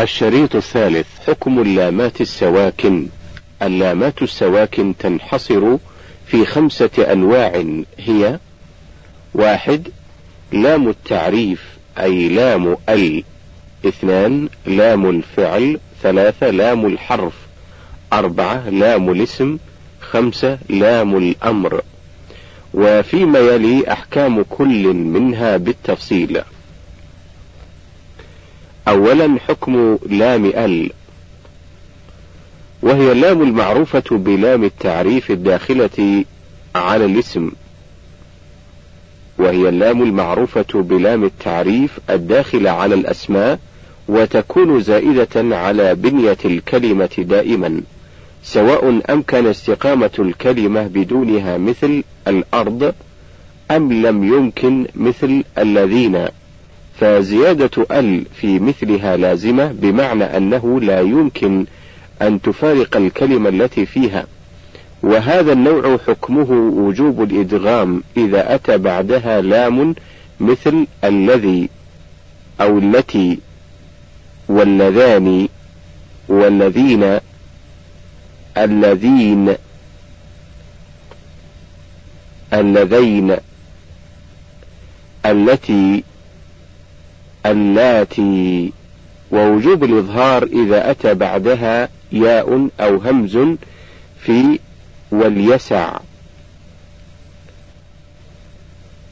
الشريط الثالث حكم اللامات السواكن. اللامات السواكن تنحصر في خمسة أنواع هي واحد لام التعريف أي لام ال. اثنان لام الفعل ثلاثة لام الحرف أربعة لام الاسم خمسة لام الأمر. وفيما يلي أحكام كل منها بالتفصيل. أولا حكم لام ال وهي اللام المعروفة بلام التعريف الداخلة على الاسم وهي اللام المعروفة بلام التعريف الداخلة على الأسماء وتكون زائدة على بنية الكلمة دائما سواء أمكن استقامة الكلمة بدونها مثل الأرض أم لم يمكن مثل الذين. فزيادة ال في مثلها لازمة بمعنى أنه لا يمكن أن تفارق الكلمة التي فيها. وهذا النوع حكمه وجوب الإدغام إذا أتى بعدها لام مثل الذي أو التي واللذان والذين الذين اللذين التي اللاتي ووجوب الإظهار إذا أتى بعدها ياء أو همز في وليسع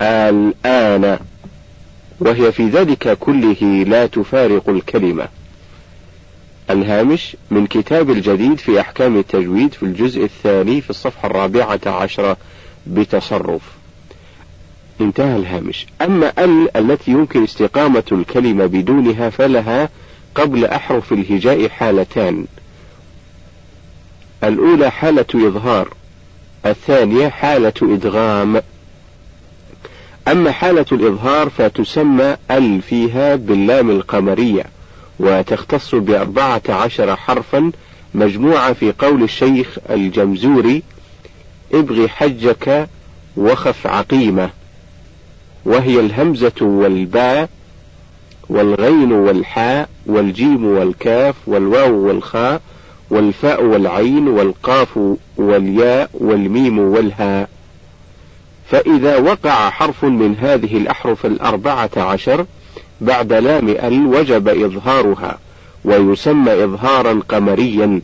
الآن وهي في ذلك كله لا تفارق الكلمة. الهامش من كتاب الجديد في أحكام التجويد في الجزء الثاني في الصفحة الرابعة عشرة بتصرف. انتهى الهامش. أما ال التي يمكن استقامة الكلمة بدونها فلها قبل أحرف الهجاء حالتان. الأولى حالة إظهار الثانية حالة إدغام. أما حالة الإظهار فتسمى أل فيها باللام القمرية وتختص بأربعة عشر حرفا مجموعة في قول الشيخ الجمزوري ابغي حجك وخف عقيمة. وهي الهمزة والباء والغين والحاء والجيم والكاف والواو والخاء والفاء والعين والقاف والياء والميم والهاء. فإذا وقع حرف من هذه الأحرف الأربعة عشر بعد لام أل وجب إظهارها ويسمى إظهارا قمريا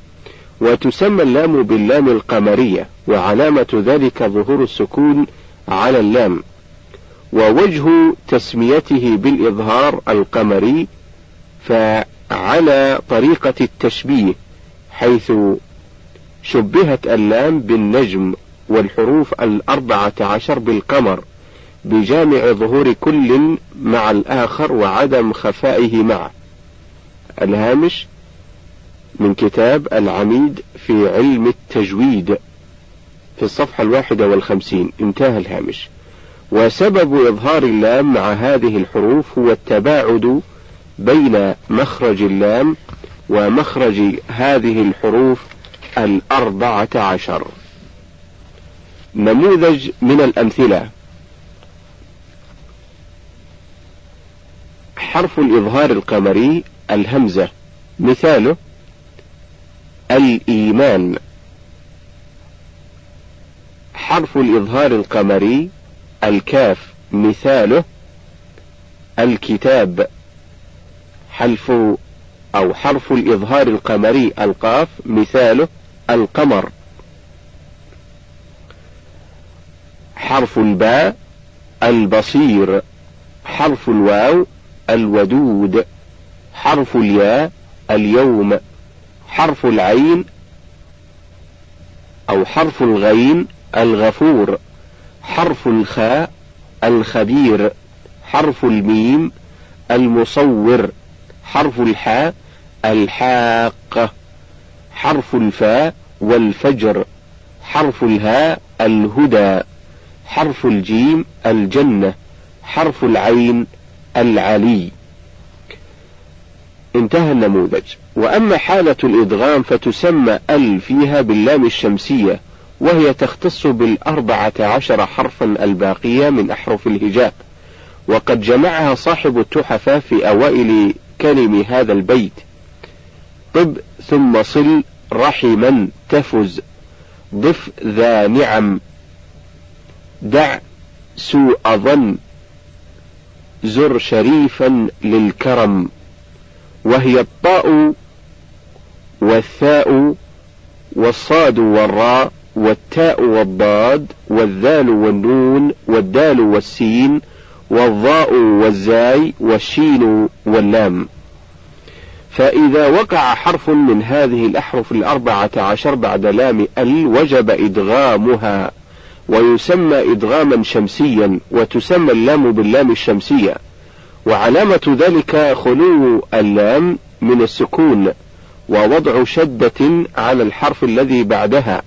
وتسمى اللام باللام القمرية وعلامة ذلك ظهور السكون على اللام. ووجه تسميته بالإظهار القمري فعلى طريقة التشبيه حيث شبهت اللام بالنجم والحروف الأربعة عشر بالقمر بجامع ظهور كل مع الآخر وعدم خفائه معه الهامش من كتاب العميد في علم التجويد في الصفحة الواحدة والخمسين. انتهى الهامش. وسبب إظهار اللام مع هذه الحروف هو التباعد بين مخرج اللام ومخرج هذه الحروف الأربعة عشر. نموذج من الأمثلة. حرف الإظهار القمري الهمزة. مثاله الإيمان. حرف الإظهار القمري الكاف مثاله الكتاب حلف أو حرف الإظهار القمري القاف مثاله القمر. حرف الباء البصير حرف الواو الودود حرف الياء اليوم حرف العين أو حرف الغين الغفور. حرف الخاء الخبير حرف الميم المصور حرف الحاء الحاقة حرف الفاء والفجر حرف الهاء الهدى حرف الجيم الجنة حرف العين العلي. انتهى النموذج. وأما حالة الإدغام فتسمى ال فيها باللام الشمسية. وهي تختص بالأربعة عشر حرفا الباقية من أحرف الهجاء. وقد جمعها صاحب التحفة في أوائل كلم هذا البيت. طب ثم صل رحما تفز. ضف ذا نعم. دع سوء ظن. زر شريفا للكرم. وهي الطاء والثاء والصاد والراء. والتاء والضاد والذال والنون والدال والسين والضاء والزاي والشين واللام. فإذا وقع حرف من هذه الأحرف الأربعة عشر بعد لام ال وجب إدغامها ويسمى إدغاما شمسيا وتسمى اللام باللام الشمسية. وعلامة ذلك خلو اللام من السكون ووضع شدة على الحرف الذي بعدها.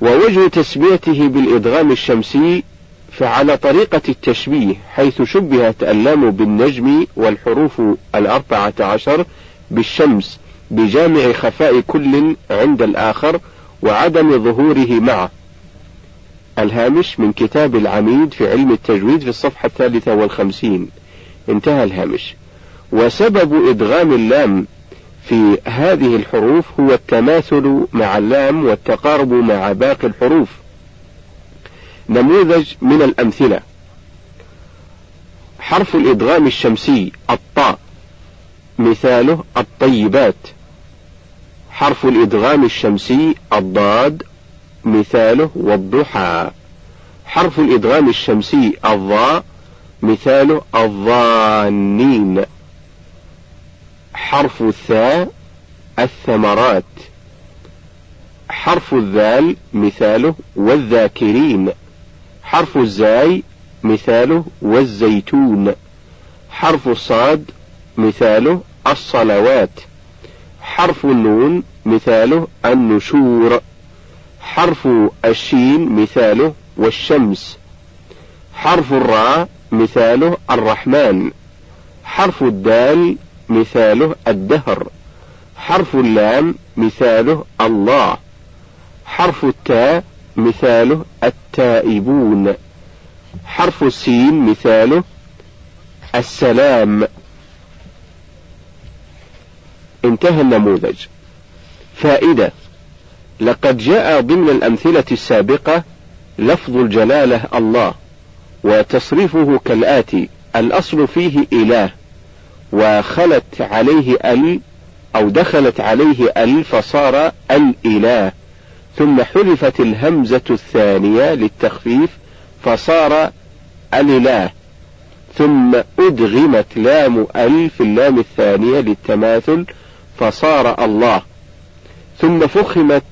ووجه تسميته بالإدغام الشمسي فعلى طريقة التشبيه حيث شبهت اللام بالنجم والحروف الأربعة عشر بالشمس بجامع خفاء كل عند الآخر وعدم ظهوره معه الهامش من كتاب العميد في علم التجويد في الصفحة الثالثة والخمسين. انتهى الهامش. وسبب إدغام اللام في هذه الحروف هو التماثل مع اللام والتقارب مع باقي الحروف. نموذج من الأمثلة. حرف الإدغام الشمسي الطاء. مثاله الطيبات. حرف الإدغام الشمسي الضاد. مثاله والضحى. حرف الإدغام الشمسي الضاء. مثاله الظانين. حرف الثاء الثمرات. حرف الذال مثاله والذاكرين. حرف الزاي مثاله والزيتون. حرف الصاد مثاله الصلوات. حرف النون مثاله النشور. حرف الشين مثاله والشمس. حرف الراء مثاله الرحمن. حرف الدال مثاله الدهر. حرف اللام مثاله الله. حرف التاء مثاله التائبون. حرف السين مثاله السلام. انتهى النموذج. فائدة لقد جاء ضمن الأمثلة السابقة لفظ الجلالة الله وتصريفه كالآتي الأصل فيه إله. وخلت عليه ال أو دخلت عليه ال فصار الإله. ثم حذفت الهمزة الثانية للتخفيف فصار الإله. ثم أدغمت لام ال في اللام الثانية للتماثل فصار الله. ثم فخمت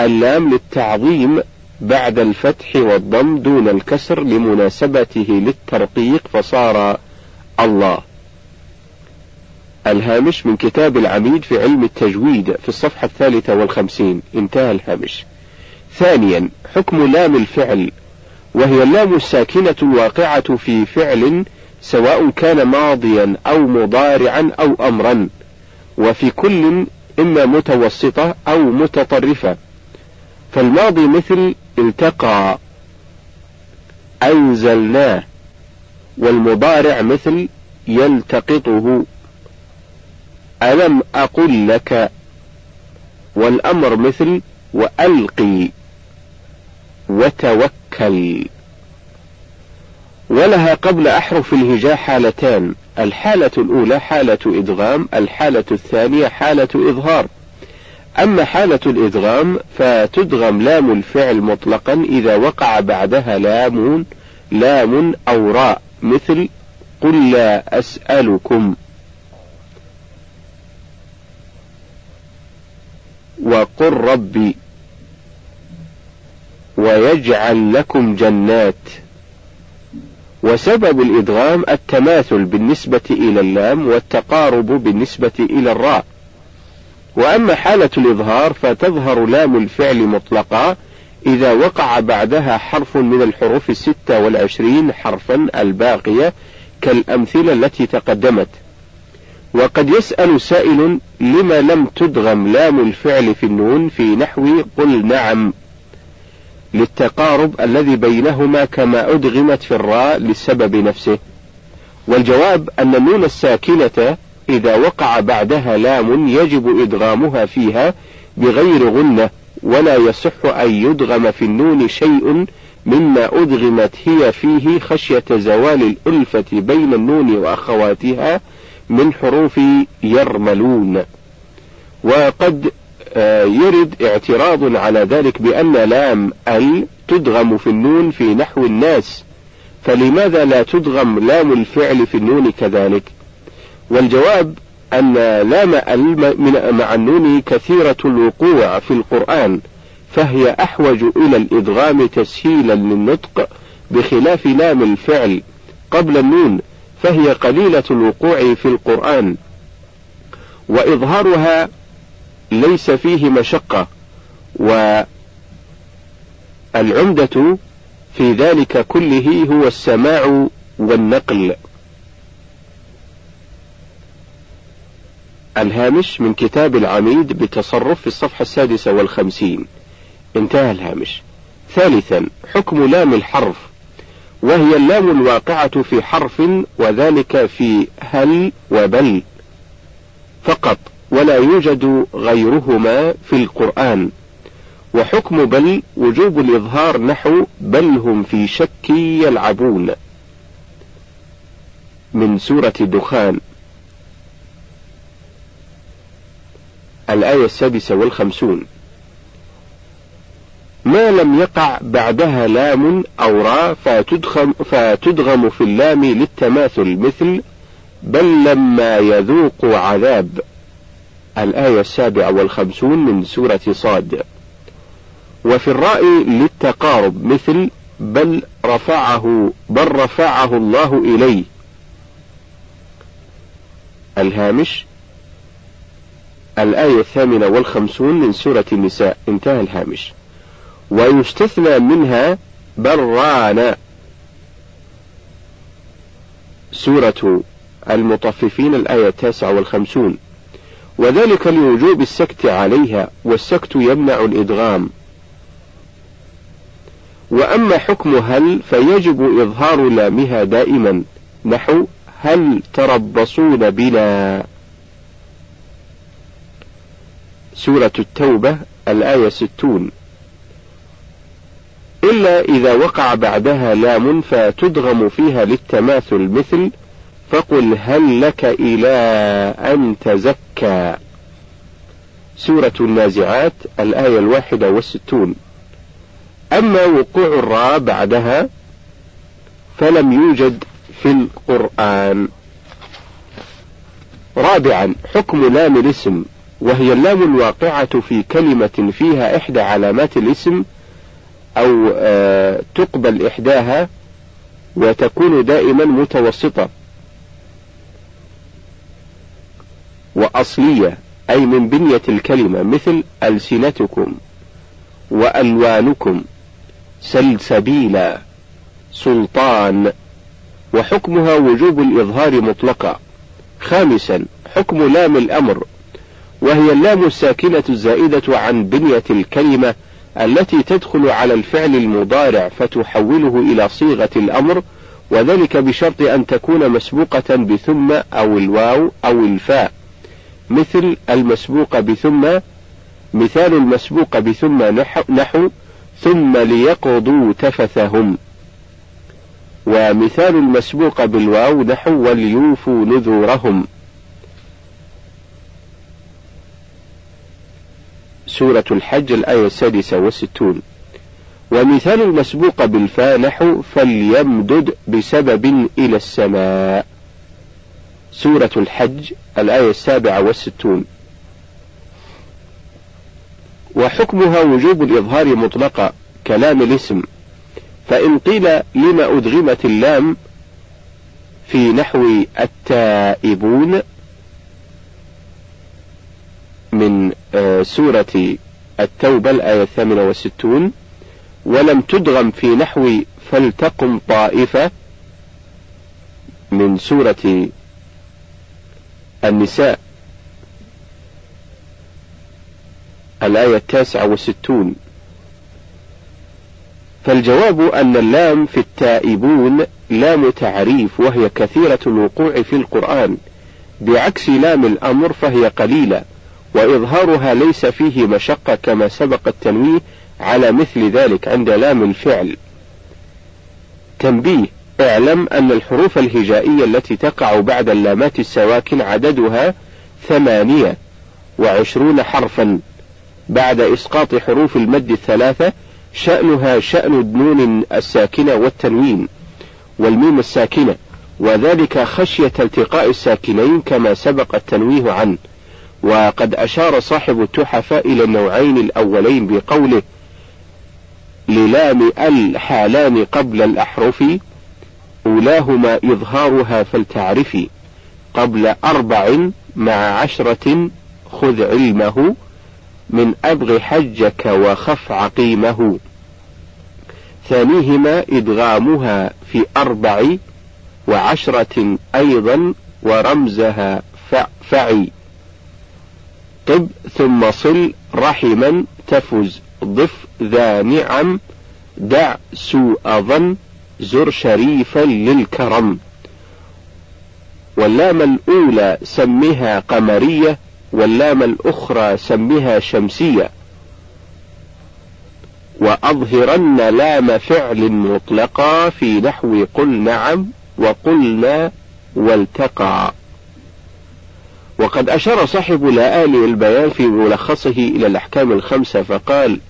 اللام للتعظيم بعد الفتح والضم دون الكسر لمناسبته للترقيق فصار الله. الهامش من كتاب العميد في علم التجويد في الصفحة الثالثة والخمسين. انتهى الهامش. ثانيا حكم لام الفعل. وهي اللام الساكنة الواقعة في فعل سواء كان ماضيا أو مضارعا أو أمرا. وفي كل إما متوسطة أو متطرفة. فالماضي مثل التقى أنزلناه. والمضارع مثل يلتقطه. ألم أقل لك والأمر مثل وألقي وتوكل. ولها قبل أحرف الهجاء حالتان الحالة الأولى حالة إدغام الحالة الثانية حالة إظهار. أما حالة الإدغام فتدغم لام الفعل مطلقا إذا وقع بعدها لام لام أو راء مثل قل لا أسألكم. وقل ربي ويجعل لكم جنات وسبب الإدغام التماثل بالنسبة إلى اللام والتقارب بالنسبة إلى الراء. وأما حالة الإظهار فتظهر لام الفعل مطلقا إذا وقع بعدها حرف من الحروف الستة والعشرين حرفا الباقية كالأمثلة التي تقدمت. وقد يسأل سائل لما لم تدغم لام الفعل في النون في نحو قل نعم للتقارب الذي بينهما كما أدغمت في الراء للسبب نفسه. والجواب أن النون الساكنة إذا وقع بعدها لام يجب إدغامها فيها بغير غنة ولا يصح أن يدغم في النون شيء مما أدغمت هي فيه خشية زوال الألفة بين النون وأخواتها من حروف يرملون. وقد آه، يرد اعتراض على ذلك بأن لام ال تدغم في النون في نحو الناس. فلماذا لا تدغم لام الفعل في النون كذلك؟ والجواب أن لام ال مع النون كثيرة الوقوع في القرآن فهي أحوج إلى الإدغام تسهيلا للنطق بخلاف لام الفعل قبل النون. فهي قليلة الوقوع في القرآن وإظهارها ليس فيه مشقة والعمدة في ذلك كله هو السماع والنقل. الهامش من كتاب العميد بتصرف في الصفحة السادسة والخمسين. انتهى الهامش. ثالثا حكم لام الحرف. وهي اللام الواقعة في حرف وذلك في هل وبل فقط ولا يوجد غيرهما في القرآن. وحكم بل وجوب الإظهار نحو بل هم في شك يلعبون. من سورة دخان. الآية السادسة والخمسون. ما لم يقع بعدها لام أو راء فتدغم, فتدغم في اللام للتماثل مثل بل لما يذوقوا عذاب. الآية السابعة والخمسون من سورة صاد. وفي الراء للتقارب مثل بل رفعه بل رفعه الله إليه. الهامش. الآية الثامنة والخمسون من سورة النساء. انتهى الهامش. ويستثنى منها بران. سورة المطففين الآية التاسعة والخمسون. وذلك لوجوب السكت عليها والسكت يمنع الإدغام. وأما حكم هل فيجب إظهار لامها دائما. نحو هل تربصون بنا؟ سورة التوبة الآية ستون. إلا إذا وقع بعدها لام فتدغم فيها للتماثل مثل فقل هل لك إلى أن تزكى؟ سورة النازعات الآية الواحدة والستون. أما وقوع الراء بعدها فلم يوجد في القرآن. رابعا حكم لام الاسم وهي اللام الواقعة في كلمة فيها إحدى علامات الاسم أو آه تقبل إحداها وتكون دائما متوسطة وأصلية أي من بنية الكلمة مثل ألسنتكم وألوانكم سلسبيلا سلطان وحكمها وجوب الإظهار مطلقا خامسا حكم لام الأمر وهي اللام الساكنة الزائدة عن بنية الكلمة التي تدخل على الفعل المضارع فتحوله إلى صيغة الأمر وذلك بشرط أن تكون مسبوقة بثم أو الواو أو الفاء. مثل المسبوق بثم مثال المسبوق بثم نحو, نحو ثم ليقضوا تفثهم. ومثال المسبوق بالواو نحو وليوفوا نذورهم. سورة الحج الآية السادسة والستون. ومثال المسبوق بالفاء نحو فليمدد بسبب إلى السماء. سورة الحج الآية السابعة والستون. وحكمها وجوب الإظهار مطلقا كلام الاسم. فإن قيل لما أدغمت اللام في نحو التائبون من آه، سورة التوبة الآية الثامنة والستون ولم تدغم في نحو فلتقم طائفة من سورة النساء. الآية التاسعة والستون. فالجواب أن اللام في التائبون لام تعريف وهي كثيرة الوقوع في القرآن. بعكس لام الأمر فهي قليلة. وإظهارها ليس فيه مشقة كما سبق التنويه على مثل ذلك عند لام الفعل. تنبيه اعلم أن الحروف الهجائية التي تقع بعد اللامات السواكن عددها ثمانية وعشرون حرفا. بعد إسقاط حروف المد الثلاثة شأنها شأن النون الساكنة والتنوين والميم الساكنة وذلك خشية التقاء الساكنين كما سبق التنويه عنه. وقد أشار صاحب التحفة إلى النوعين الأولين بقوله للام الحالان قبل الأحرف أولاهما إظهارها فلتعرفي قبل أربع مع عشرة خذ علمه من أبغ حجك وخف عقيمه. ثانيهما إدغامها في أربع وعشرة أيضا ورمزها فعي. طب ثم صل رحما تفز ضف ذا نعم دع سوء ظن زر شريفا للكرم. واللام الأولى سمها قمرية واللام الأخرى سمها شمسية. وأظهرن لام فعل مطلقا في نحو قل نعم وقلنا والتقى. وقد أشار صاحب لآلي البيان في ملخصه إلى الأحكام الخمسة فقال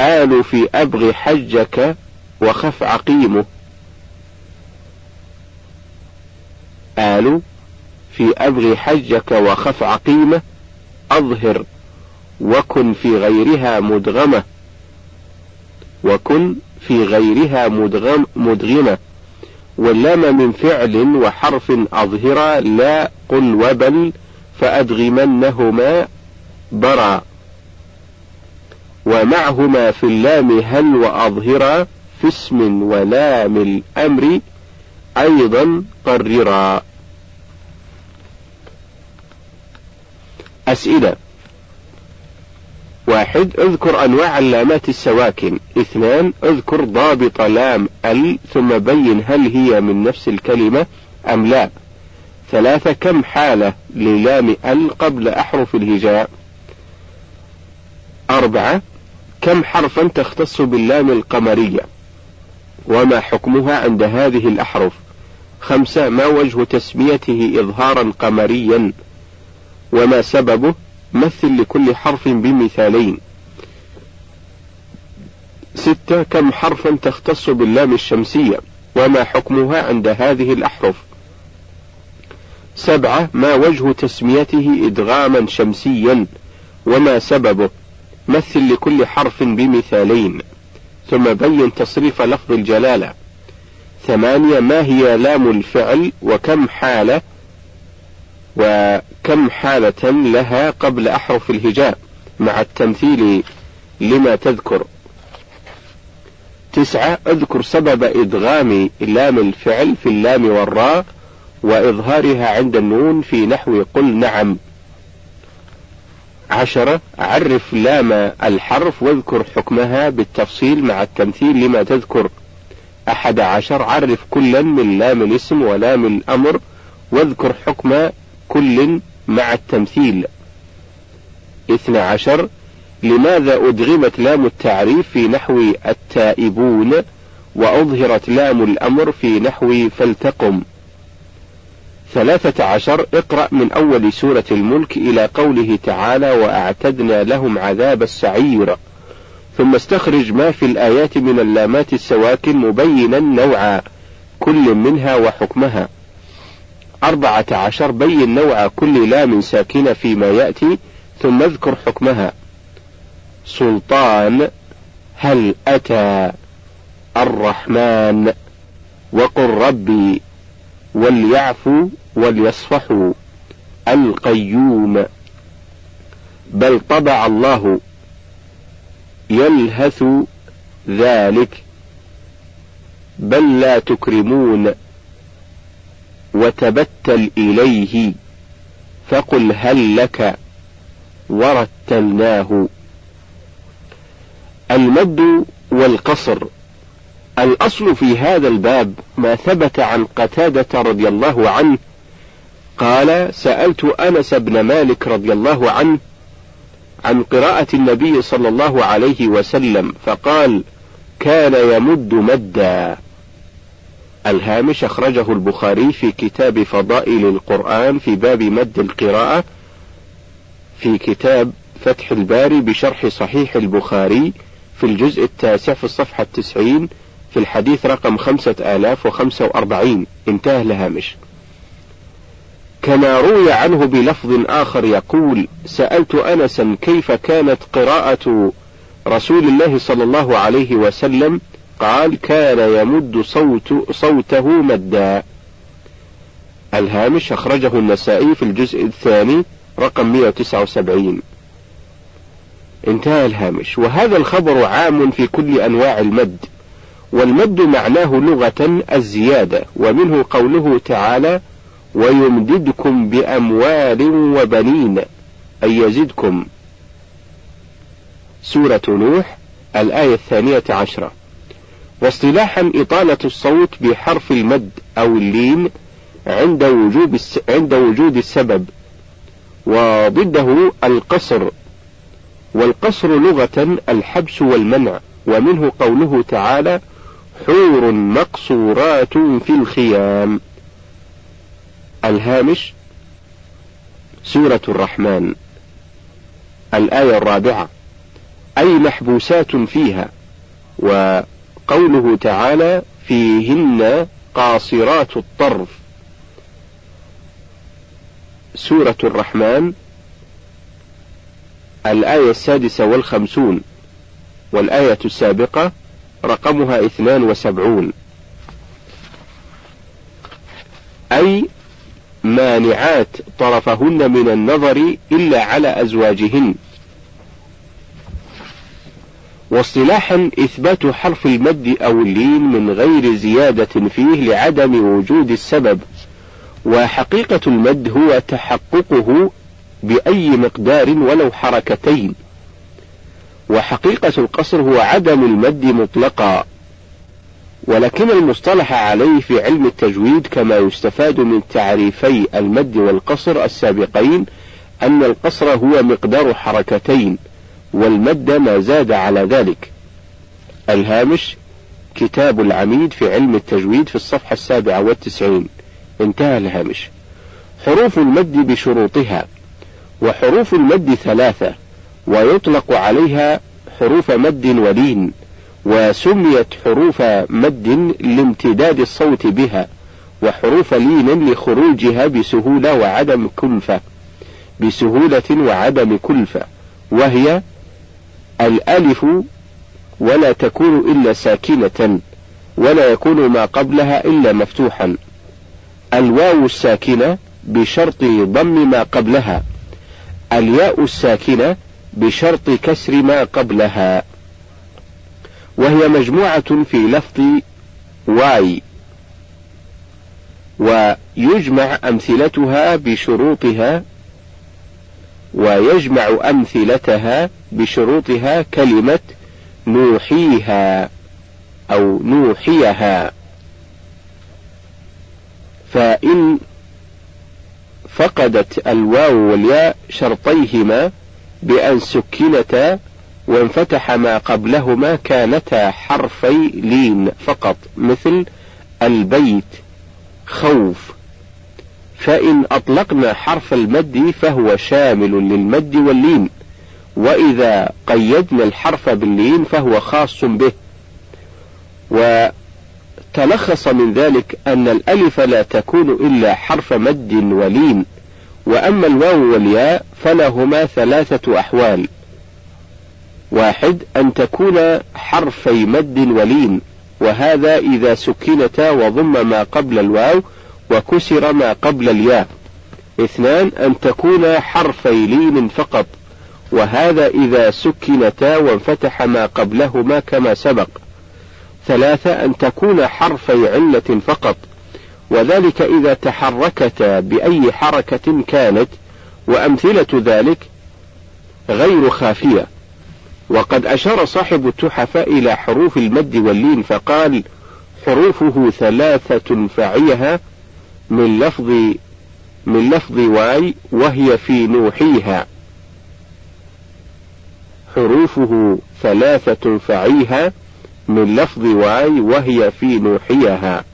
آل في أبغ حجك وخف عقيمه. آل في أبغ حجك وخف عقيمة أظهر وكن في غيرها مدغمة وكن في غيرها مدغم مدغمة. واللام من فعل وحرف أظهر لا قل وبل فأدغمنهما برا ومعهما في اللام هل وأظهرا في اسم ولام الأمر أيضا قررا. أسئلة. واحد اذكر أنواع اللامات السواكن. اثنان اذكر ضابط لام ال ثم بين هل هي من نفس الكلمة أم لا. ثلاثة كم حالة للام ال قبل أحرف الهجاء. أربعة كم حرفا تختص باللام القمرية؟ وما حكمها عند هذه الأحرف؟ خمسة ما وجه تسميته إظهارا قمريا؟ وما سببه؟ مثل لكل حرف بمثالين. ستة كم حرفا تختص باللام الشمسية؟ وما حكمها عند هذه الأحرف؟ سبعة ما وجه تسميته إدغاما شمسيا؟ وما سببه؟ مثل لكل حرف بمثالين. ثم بين تصريف لفظ الجلالة. ثمانية ما هي لام الفعل؟ وكم حالة؟ وكم حالة لها قبل أحرف الهجاء مع التمثيل لما تذكر. تسعة أذكر سبب إدغام لام الفعل في اللام والراء وإظهارها عند النون في نحو قل نعم. عشرة عرف لام الحرف واذكر حكمها بالتفصيل مع التمثيل لما تذكر. أحد عشر عرف كلا من لام الاسم ولام الأمر واذكر حكم كل مع التمثيل اثنى عشر لماذا أدغمت لام التعريف في نحو التائبون وأظهرت لام الأمر في نحو فلتقم؟ ثلاثة عشر اقرأ من أول سورة الملك إلى قوله تعالى وأعتدنا لهم عذاب السعير ثم استخرج ما في الآيات من اللامات السواكن مبينا نوع كل منها وحكمها. أربعة عشر بين نوع كل لام ساكنة فيما يأتي ثم اذكر حكمها. سلطان هل أتى الرحمن؟ وقل ربي وليعفوا وليصفحوا القيوم بل طبع الله. يلهث ذلك بل لا تكرمون. وتبتل إليه فقل هل لك؟ ورتلناه. المد والقصر. الأصل في هذا الباب ما ثبت عن قتادة رضي الله عنه. قال سألت أنس بن مالك رضي الله عنه عن قراءة النبي صلى الله عليه وسلم فقال كان يمد مدا. الهامش أخرجه البخاري في كتاب فضائل القرآن في باب مد القراءة في كتاب فتح الباري بشرح صحيح البخاري في الجزء التاسع في الصفحة التسعين في الحديث رقم خمسة آلاف وخمسة وأربعين. انتهى الهامش. كما روي عنه بلفظ آخر يقول سألت أنسا كيف كانت قراءة رسول الله صلى الله عليه وسلم قال كان يمد صوت صوته مدا. الهامش أخرجه النسائي في الجزء الثاني رقم 179 انتهى الهامش. وهذا الخبر عام في كل أنواع المد. والمد معناه لغة الزيادة ومنه قوله تعالى ويمددكم بأموال وبنين أي يزدكم. سورة نوح الآية الثانية عشرة. واصطلاحا إطالة الصوت بحرف المد أو اللين عند وجود عند وجود السبب وضده القصر والقصر لغة الحبس والمنع ومنه قوله تعالى حور مقصورات في الخيام. الهامش سورة الرحمن. الآية الرابعة أي محبوسات فيها وقوله تعالى فيهن قاصرات الطرف. سورة الرحمن الآية السادسة والخمسون والآية السابقة رقمها اثنان وسبعون. أي مانعات طرفهن من النظر إلا على أزواجهن. واصطلاحا إثبات حرف المد أو اللين من غير زيادة فيه لعدم وجود السبب. وحقيقة المد هو تحققه بأي مقدار ولو حركتين. وحقيقة القصر هو عدم المد مطلقا. ولكن المصطلح عليه في علم التجويد كما يستفاد من تعريفي المد والقصر السابقين أن القصر هو مقدار حركتين. والمد ما زاد على ذلك. الهامش كتاب العميد في علم التجويد في الصفحة السابعة والتسعين. انتهى الهامش. حروف المد بشروطها. وحروف المد ثلاثة ويطلق عليها حروف مد ولين وسميت حروف مد لامتداد الصوت بها وحروف لين لخروجها بسهولة وعدم كلفة بسهولة وعدم كلفة وهي الألف ولا تكون إلا ساكنة ولا يكون ما قبلها إلا مفتوحا. الواو الساكنة بشرط ضم ما قبلها. الياء الساكنة بشرط كسر ما قبلها. وهي مجموعة في لفظ واي. ويجمع أمثلتها بشروطها ويجمع أمثلتها بشروطها كلمة نوحيها أو نوحيها. فإن فقدت الواو والياء شرطيهما بأن سكنتا وانفتح ما قبلهما كانتا حرفي لين فقط مثل البيت خوف. فإن أطلقنا حرف المد فهو شامل للمد واللين. وإذا قيدنا الحرف باللين فهو خاص به. وتلخص من ذلك أن الألف لا تكون إلا حرف مد ولين. وأما الواو والياء فلهما ثلاثة أحوال. واحد أن تكون حرفي مد ولين. وهذا إذا سكنتا وضم ما قبل الواو وكسر ما قبل الياء. اثنان أن تكون حرفي لين فقط. وهذا إذا سكنتا وانفتح ما قبلهما كما سبق. ثلاثة أن تكون حرفي علة فقط. وذلك إذا تحركتا بأي حركة كانت. وأمثلة ذلك غير خافية. وقد أشار صاحب التحف إلى حروف المد واللين فقال حروفه ثلاثة فعيها. من لفظ من لفظ واي وهي في نوحيها. حروفه ثلاثة فعيها من لفظ واي وهي في نوحيها.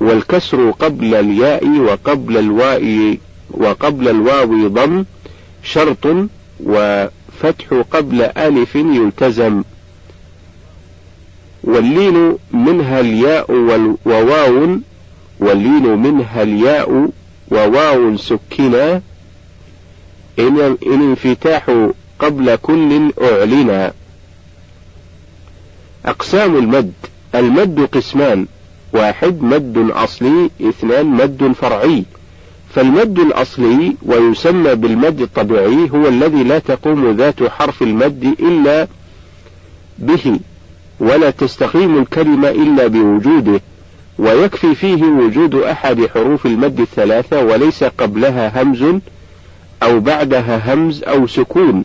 والكسر قبل الياء وقبل الواء وقبل الواو ضم شرط وفتح قبل ألف يلتزم. واللين منها الياء وواو واللين منها الياء وواو سكنا إن انفتاح قبل كل أعلنا. أقسام المد المد قسمان واحد مد أصلي اثنان مد فرعي. فالمد الأصلي ويسمى بالمد الطبيعي هو الذي لا تقوم ذات حرف المد إلا به ولا تستقيم الكلمة إلا بوجوده. ويكفي فيه وجود أحد حروف المد الثلاثة وليس قبلها همز أو بعدها همز أو سكون.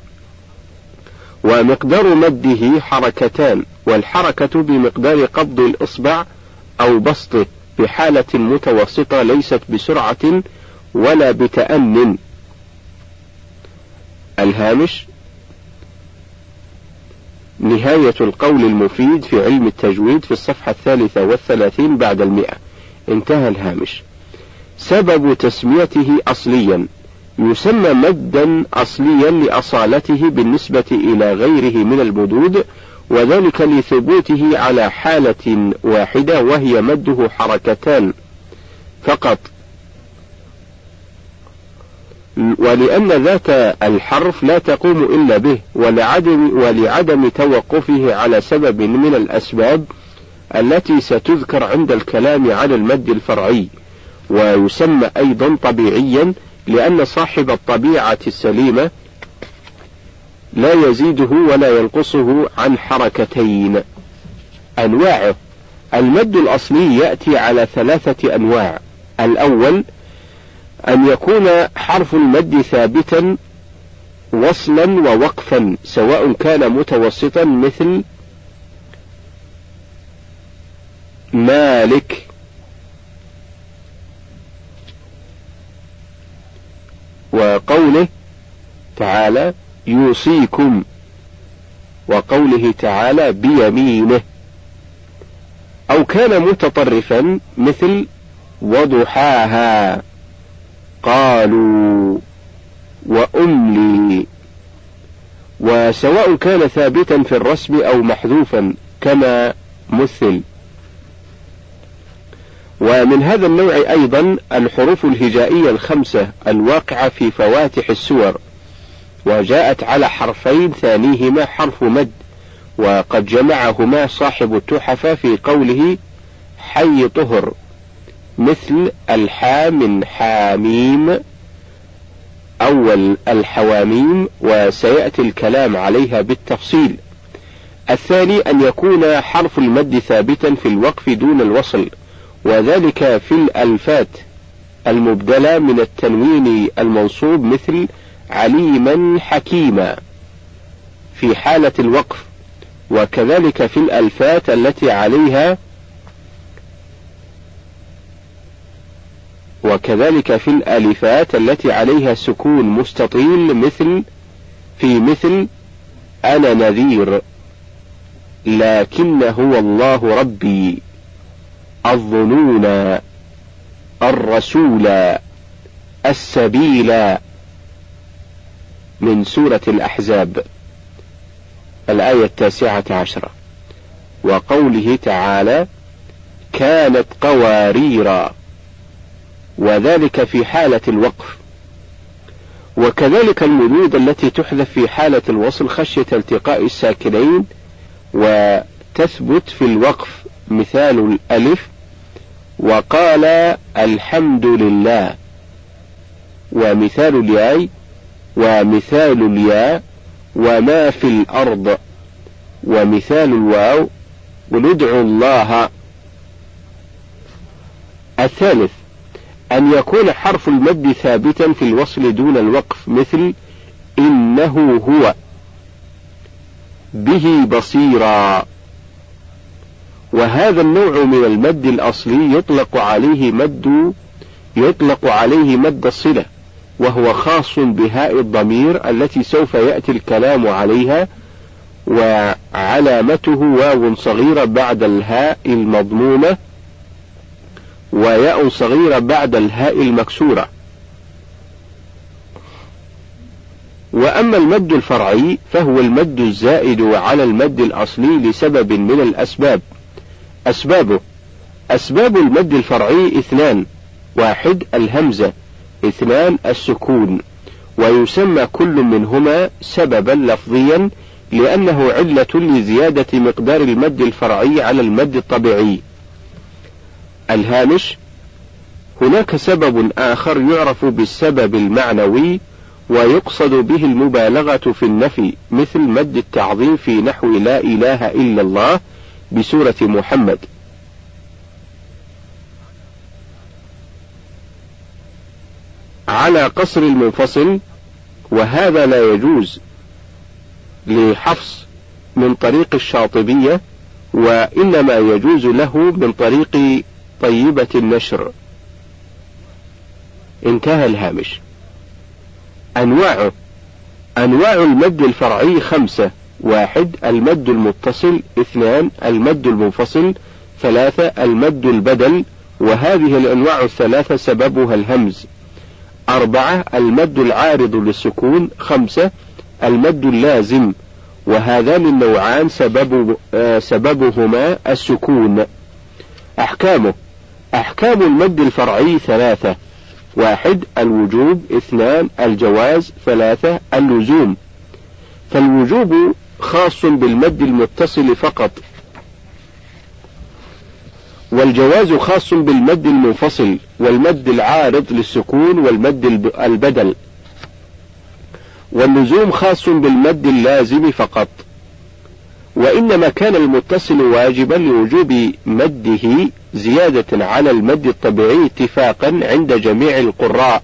ومقدار مده حركتان والحركة بمقدار قبض الإصبع أو بسطه بحالة متوسطة ليست بسرعة ولا بتأن الهامش نهاية القول المفيد في علم التجويد في الصفحة الثالثة والثلاثين بعد المئة. انتهى الهامش. سبب تسميته أصليا. يسمى مدا أصليا لأصالته بالنسبة إلى غيره من المدود وذلك لثبوته على حالة واحدة وهي مده حركتان فقط. ولأن ذات الحرف لا تقوم إلا به ولعدم, ولعدم توقفه على سبب من الأسباب التي ستذكر عند الكلام على المد الفرعي ويسمى أيضا طبيعيا لأن صاحب الطبيعة السليمة لا يزيده ولا ينقصه عن حركتين. أنواعه المد الأصلي يأتي على ثلاثة أنواع. الأول أن يكون حرف المد ثابتا وصلا ووقفا سواء كان متوسطا مثل مالك. وقوله تعالى يوصيكم وقوله تعالى بيمينه. أو كان متطرفا مثل وضحاها. قالوا وأملي وسواء كان ثابتا في الرسم أو محذوفا كما مثل. ومن هذا النوع أيضا الحروف الهجائية الخمسة الواقعة في فواتح السور وجاءت على حرفين ثانيهما حرف مد وقد جمعهما صاحب التحف في قوله حي طهر. مثل الحا من حاميم أول الحواميم وسيأتي الكلام عليها بالتفصيل. الثاني أن يكون حرف المد ثابتا في الوقف دون الوصل وذلك في الألفات. المبدلة من التنوين المنصوب مثل عليما حكيما. في حالة الوقف وكذلك في الألفات التي عليها وكذلك في الألفات التي عليها سكون مستطيل مثل في مثل أنا نذير لكن هو الله ربي الظنون الرسول السبيل. من سورة الأحزاب الآية التاسعة عشرة. وقوله تعالى كانت قواريرا وذلك في حالة الوقف. وكذلك المدود التي تحذف في حالة الوصل خشية التقاء الساكنين وتثبت في الوقف مثال الألف وقال الحمد لله ومثال الياء ومثال الياء وما في الأرض ومثال الواو وندعو الله. الثالث أن يكون حرف المد ثابتا في الوصل دون الوقف مثل إنه هو. به بصيرا. وهذا النوع من المد الأصلي يطلق عليه مد يطلق عليه مد الصلة وهو خاص بهاء الضمير التي سوف يأتي الكلام عليها وعلامته واو صغيرة بعد الهاء المضمومة وياء صغيرة بعد الهاء المكسورة. وأما المد الفرعي فهو المد الزائد على المد الأصلي لسبب من الأسباب. أسبابه أسباب المد الفرعي اثنان واحد الهمزة اثنان السكون. ويسمى كل منهما سببا لفظيا لأنه علة لزيادة مقدار المد الفرعي على المد الطبيعي. الهامش هناك سبب آخر يعرف بالسبب المعنوي ويقصد به المبالغة في النفي مثل مد التعظيم في نحو لا إله إلا الله بسورة محمد. على قصر المنفصل وهذا لا يجوز لحفص من طريق الشاطبية وإنما يجوز له من طريق طيبة النشر. انتهى الهامش. أنواعه أنواع المد الفرعي خمسة. واحد المد المتصل. اثنان المد المنفصل. ثلاثة المد البدل وهذه الأنواع الثلاثة سببها الهمز. أربعة المد العارض للسكون. خمسة المد اللازم. وهذان النوعان سبب آه سببهما السكون. أحكامه. أحكام المد الفرعي ثلاثة. واحد الوجوب. اثنان الجواز. ثلاثة اللزوم. فالوجوب خاص بالمد المتصل فقط. والجواز خاص بالمد المنفصل والمد العارض للسكون والمد البدل. واللزوم خاص بالمد اللازم فقط. وإنما كان المتصل واجبا لوجوب مده زيادة على المد الطبيعي اتفاقا عند جميع القراء.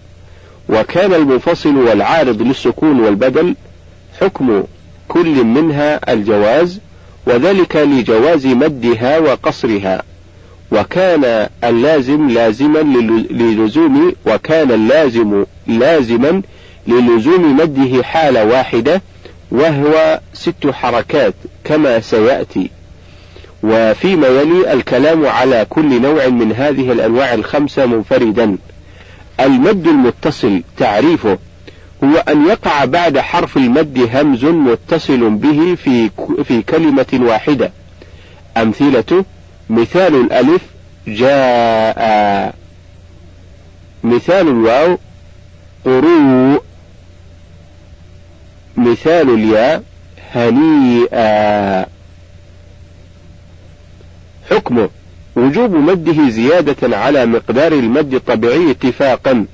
وكان المنفصل والعارض للسكون والبدل حكم كل منها الجواز وذلك لجواز مدها وقصرها. وكان اللازم لازما للزوم وكان اللازم لازما للزوم مده حالة واحدة وهو ست حركات. كما سيأتي. وفيما يلي الكلام على كل نوع من هذه الأنواع الخمسة منفردا. المد المتصل تعريفه هو أن يقع بعد حرف المد همز متصل به في في كلمة واحدة. أمثلته مثال الألف جاء. مثال الواو قروء. مثال الياء هنيئا حكمه وجوب مده زيادة على مقدار المد الطبيعي اتفاقا.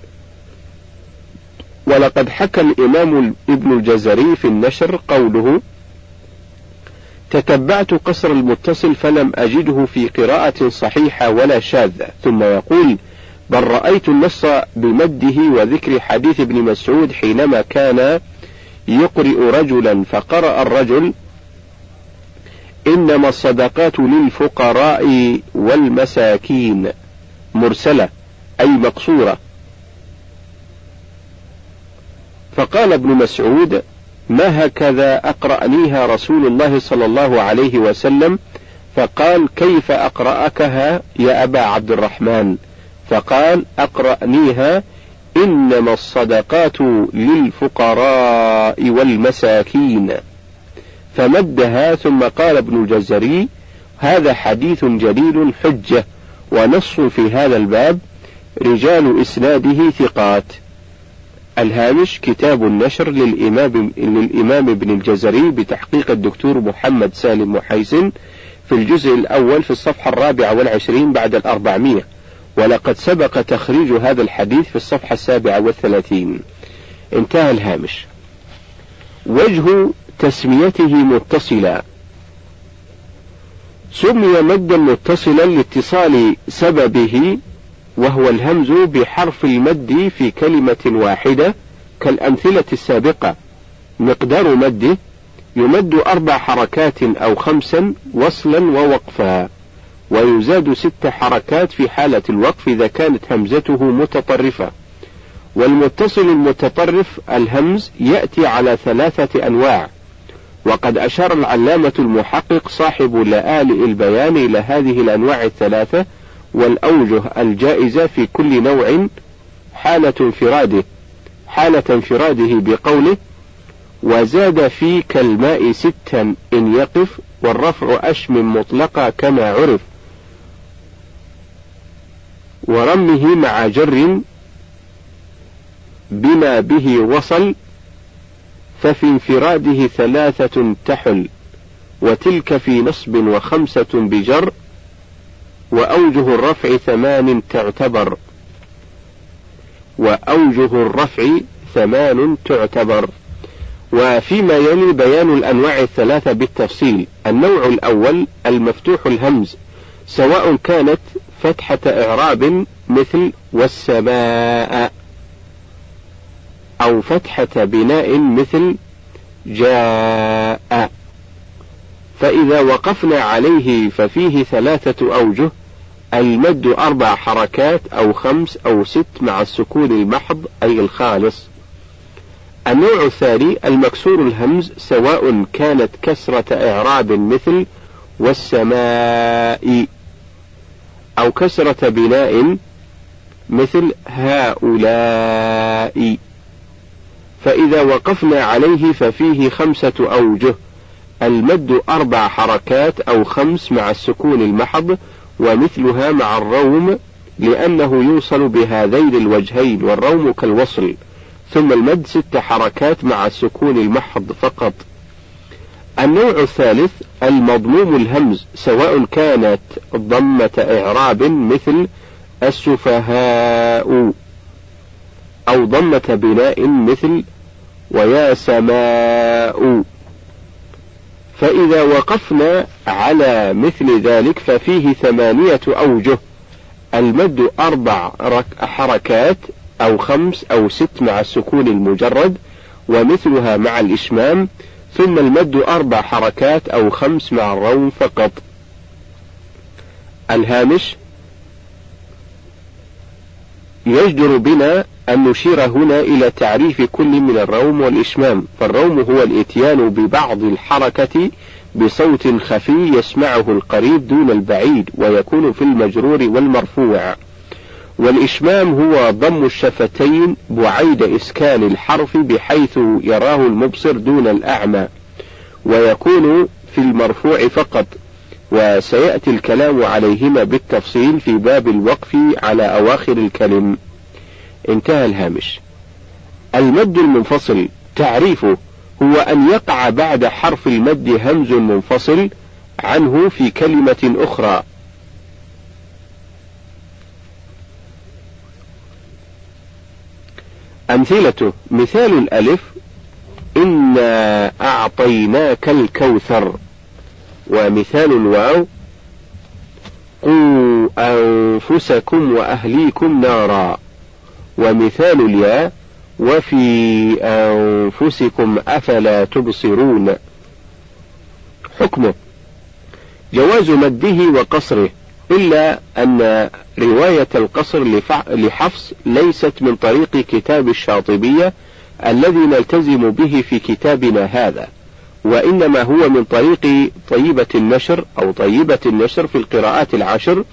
ولقد حكى الإمام ابن الجزري في النشر قوله تتبعت قصر المتصل فلم أجده في قراءة صحيحة ولا شاذة. ثم يقول بل رأيت النص بمده وذكر حديث ابن مسعود حينما كان يقرئ رجلا فقرأ الرجل إنما الصدقات للفقراء والمساكين مرسلة أي مقصورة. فقال ابن مسعود ما هكذا أقرأنيها رسول الله صلى الله عليه وسلم؟ فقال كيف أقرأكها يا أبا عبد الرحمن؟ فقال أقرأنيها إنما الصدقات للفقراء والمساكين. فمدها ثم قال ابن الجزري هذا حديث جليل حجة ونص في هذا الباب رجال إسناده ثقات. الهامش كتاب النشر للإمام, للإمام ابن الجزري بتحقيق الدكتور محمد سالم محيسن في الجزء الأول في الصفحة الرابعة والعشرين بعد الأربعمية ولقد سبق تخريج هذا الحديث في الصفحة السابعة والثلاثين. انتهى الهامش. وجه تسميته متصلا. سمي مدا متصلا لاتصال سببه وهو الهمز بحرف المد في كلمة واحدة كالأمثلة السابقة. مقدار مده يمد أربع حركات أو خمسا وصلا ووقفا. ويزاد ست حركات في حالة الوقف إذا كانت همزته متطرفة. والمتصل المتطرف الهمز يأتي على ثلاثة أنواع. وقد أشار العلامة المحقق صاحب لآلئ البيان إلى هذه الأنواع الثلاثة والأوجه الجائزة في كل نوع حالة انفراده. حالة انفراده بقوله وزاد في كالماء ستا إن يقف والرفع أشم مطلقا كما عرف. ورمه مع جر بما به وصل ففي انفراده ثلاثة تحل وتلك في نصب وخمسة بجر وأوجه الرفع ثمان تعتبر وأوجه الرفع ثمان تعتبر. وفيما يلي بيان الأنواع الثلاثة بالتفصيل النوع الأول المفتوح الهمز سواء كانت فتحة إعراب مثل والسماء أو فتحة بناء مثل جاء. فإذا وقفنا عليه ففيه ثلاثة أوجه المد أربع حركات أو خمس أو ست مع السكون المحض أي الخالص. النوع الثاني المكسور الهمز سواء كانت كسرة إعراب مثل والسماء. أو كسرة بناء مثل هؤلاء. فإذا وقفنا عليه ففيه خمسة أوجه. المد أربع حركات أو خمس مع السكون المحض ومثلها مع الروم لأنه يوصل بهذين الوجهين والروم كالوصل. ثم المد ست حركات مع السكون المحض فقط. النوع الثالث المضموم الهمز سواء كانت ضمة إعراب مثل السفهاء أو ضمة بناء مثل ويا سماء. فإذا وقفنا على مثل ذلك ففيه ثمانية أوجه. المد أربع حركات أو خمس أو ست مع السكون المجرد ومثلها مع الإشمام ثم المد أربع حركات أو خمس مع الروم فقط. الهامش يجدر بنا أن نشير هنا إلى تعريف كل من الروم والإشمام فالروم هو الإتيان ببعض الحركة بصوت خفي يسمعه القريب دون البعيد ويكون في المجرور والمرفوع. والإشمام هو ضم الشفتين بعيد إسكان الحرف بحيث يراه المبصر دون الأعمى ويكون في المرفوع فقط وسيأتي الكلام عليهما بالتفصيل في باب الوقف على أواخر الكلم. انتهى الهامش. المد المنفصل تعريفه هو أن يقع بعد حرف المد همز منفصل عنه في كلمة أخرى. أمثلته مثال الألف إنا أعطيناك الكوثر. ومثال الواو قوا أنفسكم وأهليكم نارا. ومثال الياء وفي أنفسكم أفلا تبصرون. حكمه. جواز مده وقصره. إلا أن رواية القصر لحفص ليست من طريق كتاب الشاطبية الذي نلتزم به في كتابنا هذا وإنما هو من طريق طيبة النشر أو طيبة النشر في القراءات العشر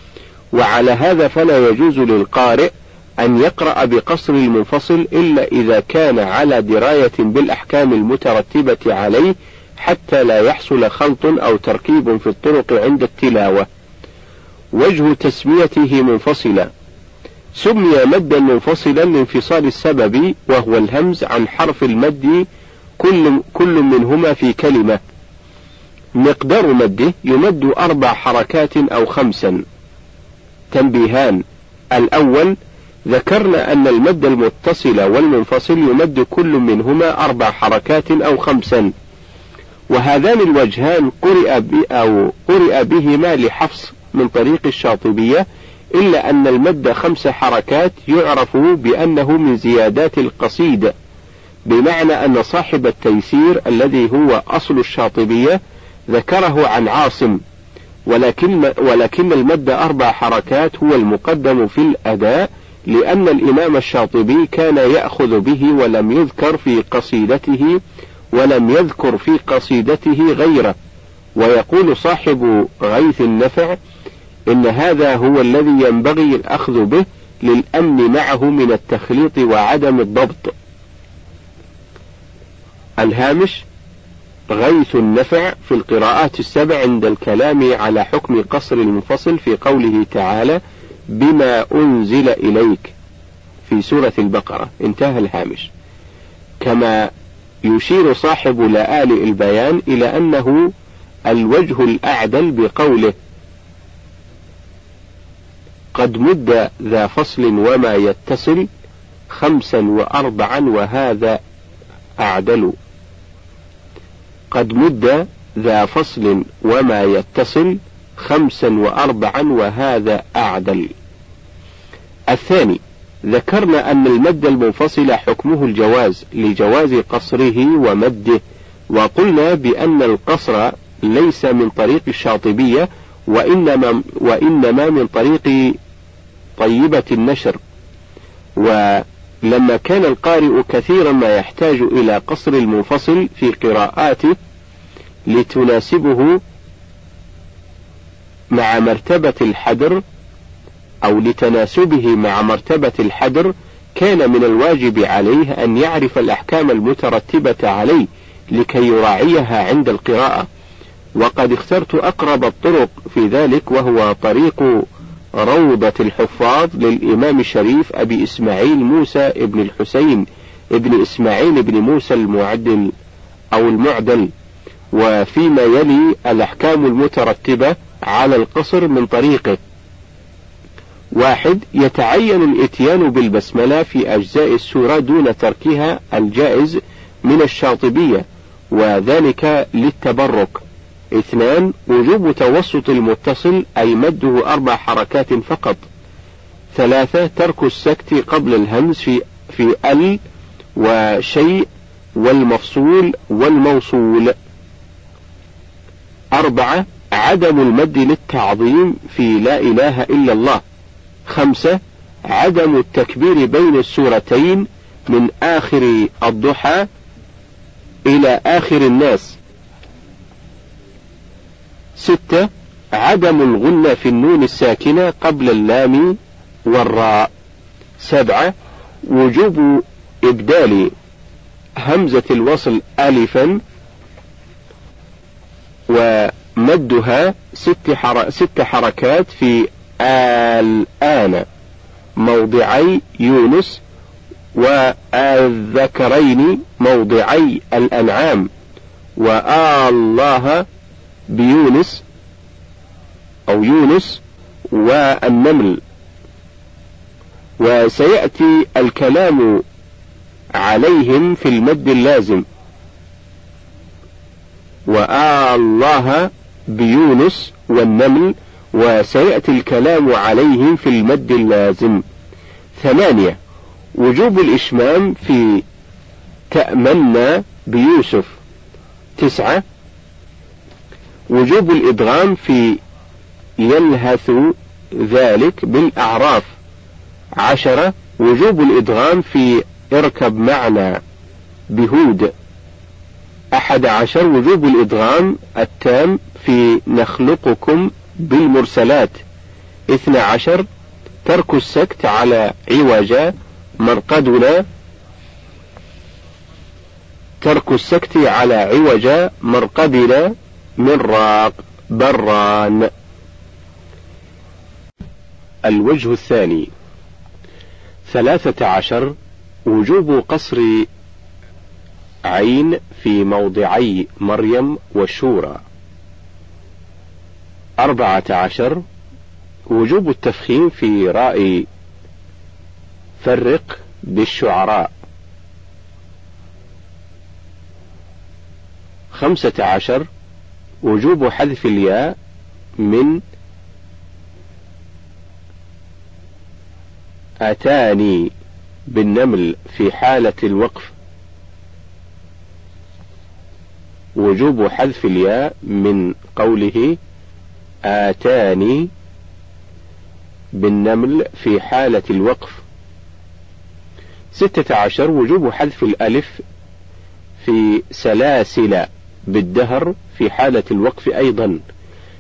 وعلى هذا فلا يجوز للقارئ أن يقرأ بقصر المنفصل إلا إذا كان على دراية بالأحكام المترتبة عليه حتى لا يحصل خلط أو تركيب في الطرق عند التلاوة. وجه تسميته منفصلا. سمي مدا منفصلا لانفصال السبب وهو الهمز عن حرف المد كل, كل منهما في كلمة. مقدار مده يمد أربع حركات أو خمسا. تنبيهان. الأول ذكرنا أن المد المتصل والمنفصل يمد كل منهما أربع حركات أو خمسا. وهذان الوجهان قرئ أو قرئ بهما لحفص من طريق الشاطبية إلا أن المد خمس حركات يعرف بأنه من زيادات القصيد بمعنى أن صاحب التيسير الذي هو أصل الشاطبية ذكره عن عاصم ولكن ولكن المد أربع حركات هو المقدم في الأداء لأن الإمام الشاطبي كان يأخذ به ولم يذكر في قصيدته ولم يذكر في قصيدته غيره ويقول صاحب غيث النفع إن هذا هو الذي ينبغي الأخذ به للأمن معه من التخليط وعدم الضبط. الهامش غيث النفع في القراءات السبع عند الكلام على حكم قصر المنفصل في قوله تعالى بما أنزل إليك في سورة البقرة. انتهى الهامش. كما يشير صاحب لآل البيان إلى أنه الوجه الأعدل بقوله قد مد ذا فصل وما يتصل خمسا وأربعا وهذا أعدل. قد مد ذا فصل وما يتصل خمسا وأربعا وهذا أعدل. الثاني ذكرنا أن المد المنفصل حكمه الجواز لجواز قصره ومده وقلنا بأن القصر ليس من طريق الشاطبية وإنما, وإنما من طريق طيبة النشر. ولما كان القارئ كثيرا ما يحتاج إلى قصر المنفصل في قراءاته لتناسبه مع مرتبة الحدر أو لتناسبه مع مرتبة الحدر كان من الواجب عليه أن يعرف الأحكام المترتبة عليه لكي يراعيها عند القراءة. وقد اخترت أقرب الطرق في ذلك وهو طريق روضة الحفاظ للإمام الشريف أبي إسماعيل موسى ابن الحسين ابن إسماعيل ابن موسى المعدل أو المعدل. وفيما يلي الأحكام المترتبة على القصر من طريقه. واحد يتعين الإتيان بالبسملة في أجزاء السورة دون تركها الجائز من الشاطبية وذلك للتبرك. اثنان وجوب توسط المتصل أي مده أربع حركات فقط. ثلاثة ترك السكت قبل الهمز في في ال وشيء والمفصول والموصول. أربعة عدم المد للتعظيم في لا إله إلا الله. خمسة عدم التكبير بين السورتين من آخر الضحى إلى آخر الناس. ستة عدم الغنة في النون الساكنة قبل اللام والراء. سبعة وجوب إبدال همزة الوصل ألفا ومدها ست, حر... ست حركات في الآن. موضعي يونس والذكرين موضعي الأنعام. وآه بيونس أو يونس والنمل. وسيأتي الكلام عليهم في المد اللازم. وآه بيونس والنمل. وسيأتي الكلام عليهم في المد اللازم. ثمانية وجوب الإشمام في تأمنا بيوسف. تسعة وجوب الإدغام في يلهث ذلك بالأعراف. عشرة وجوب الإدغام في اركب معنا بهود. أحد عشر وجوب الإدغام التام في نخلقكم بالمرسلات. اثنى عشر ترك السكت على عوجا مرقدنا. ترك السكت على عوجا مرقدنا. من راق بران. الوجه الثاني ثلاثة عشر وجوب قصر عين في موضعي مريم والشورى أربعة عشر وجوب التفخيم في راء فرق بالشعراء. خمسة عشر وجوب حذف الياء من أتاني بالنمل في حالة الوقف. وجوب حذف الياء من قوله آتاني بالنمل في حالة الوقف. ستة عشر وجوب حذف الألف في سلاسل. بالدهر في حالة الوقف أيضا.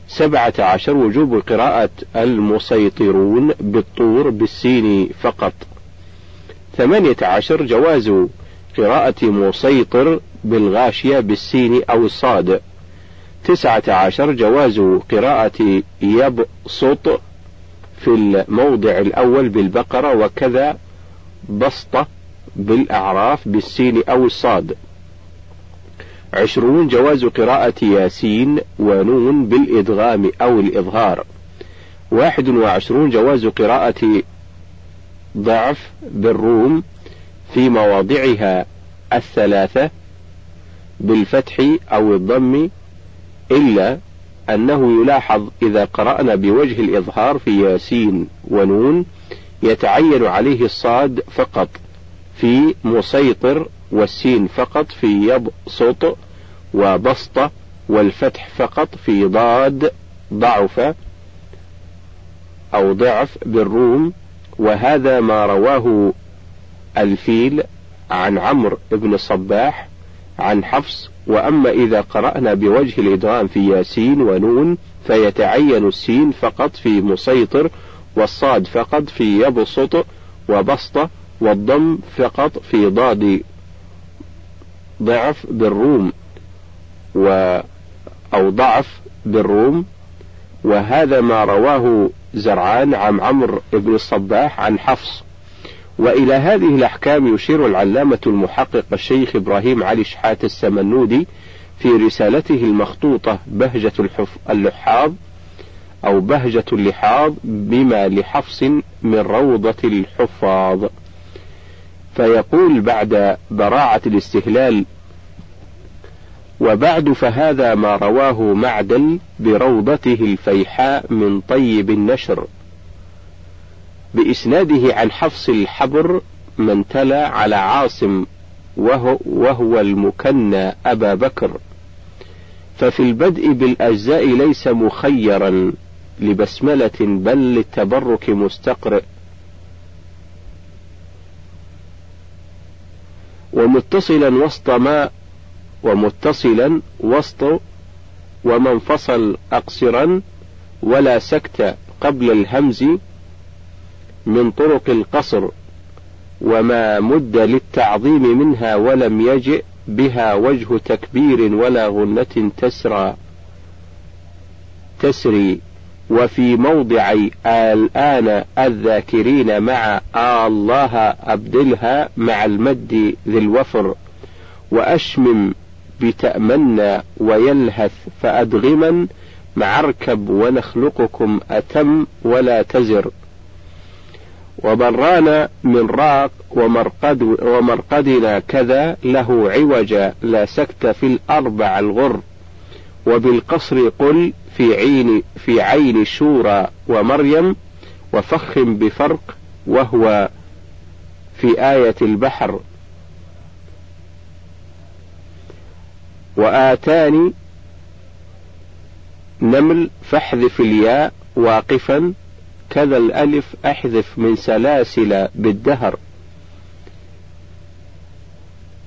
سبعة عشر وجوب قراءة المسيطرون بالطور بالسين فقط. ثمانية عشر جواز قراءة مسيطر بالغاشية بالسين أو الصاد. تسعة عشر جواز قراءة يبسط في الموضع الأول بالبقرة وكذا بسطة بالأعراف بالسين أو الصاد. عشرون جواز قراءة ياسين ونون بالإدغام أو الإظهار. واحد وعشرون جواز قراءة ضعف بالروم في مواضعها الثلاثة بالفتح أو الضم إلا أنه يلاحظ إذا قرأنا بوجه الإظهار في ياسين ونون يتعين عليه الصاد فقط في مسيطر والسين فقط في يبسط وبسط والفتح فقط في ضاد ضعف أو ضعف بالروم وهذا ما رواه الفيل عن عمرو بن الصباح عن حفص. وأما إذا قرأنا بوجه الإدغام في ياسين ونون فيتعين السين فقط في مسيطر والصاد فقط في يبسط وبسط والضم فقط في ضاد ضعف بالروم. و أو ضعف بالروم وهذا ما رواه زرعان عن عمرو بن الصباح عن حفص. وإلى هذه الأحكام يشير العلامة المحقق الشيخ إبراهيم علي شحات السمنودي في رسالته المخطوطة بهجة اللحاظ أو بهجة اللحاظ بما لحفص من روضة الحفاظ. فيقول بعد براعة الاستهلال وبعد فهذا ما رواه معدل بروضته الفيحاء من طيب النشر. بإسناده عن حفص الحبر من تلا على عاصم وهو, وهو المكنى أبا بكر. ففي البدء بالأجزاء ليس مخيرا لبسملة بل للتبرك مستقرئ. ومتصلا وسط ما ومتصلا وسط ومنفصل أقصرا ولا سكت قبل الهمز من طرق القصر وما مد للتعظيم منها ولم يجئ بها وجه تكبير ولا غنة تسرى تسري. وفي موضعي الآن الذاكرين مع الله أبدلها مع المد ذي الوفر وأشمم بتأمنا ويلهث فأدغما مع اركب ونخلقكم أتم ولا تزر. وبرانا من راق ومرقد ومرقدنا كذا له عوجا لا سكت في الأربع الغر. وبالقصر قل في عين في عين شورى ومريم وفخم بفرق وهو في آية البحر. وآتاني نمل فاحذف الياء واقفا كذا الألف أحذف من سلاسل بالدهر.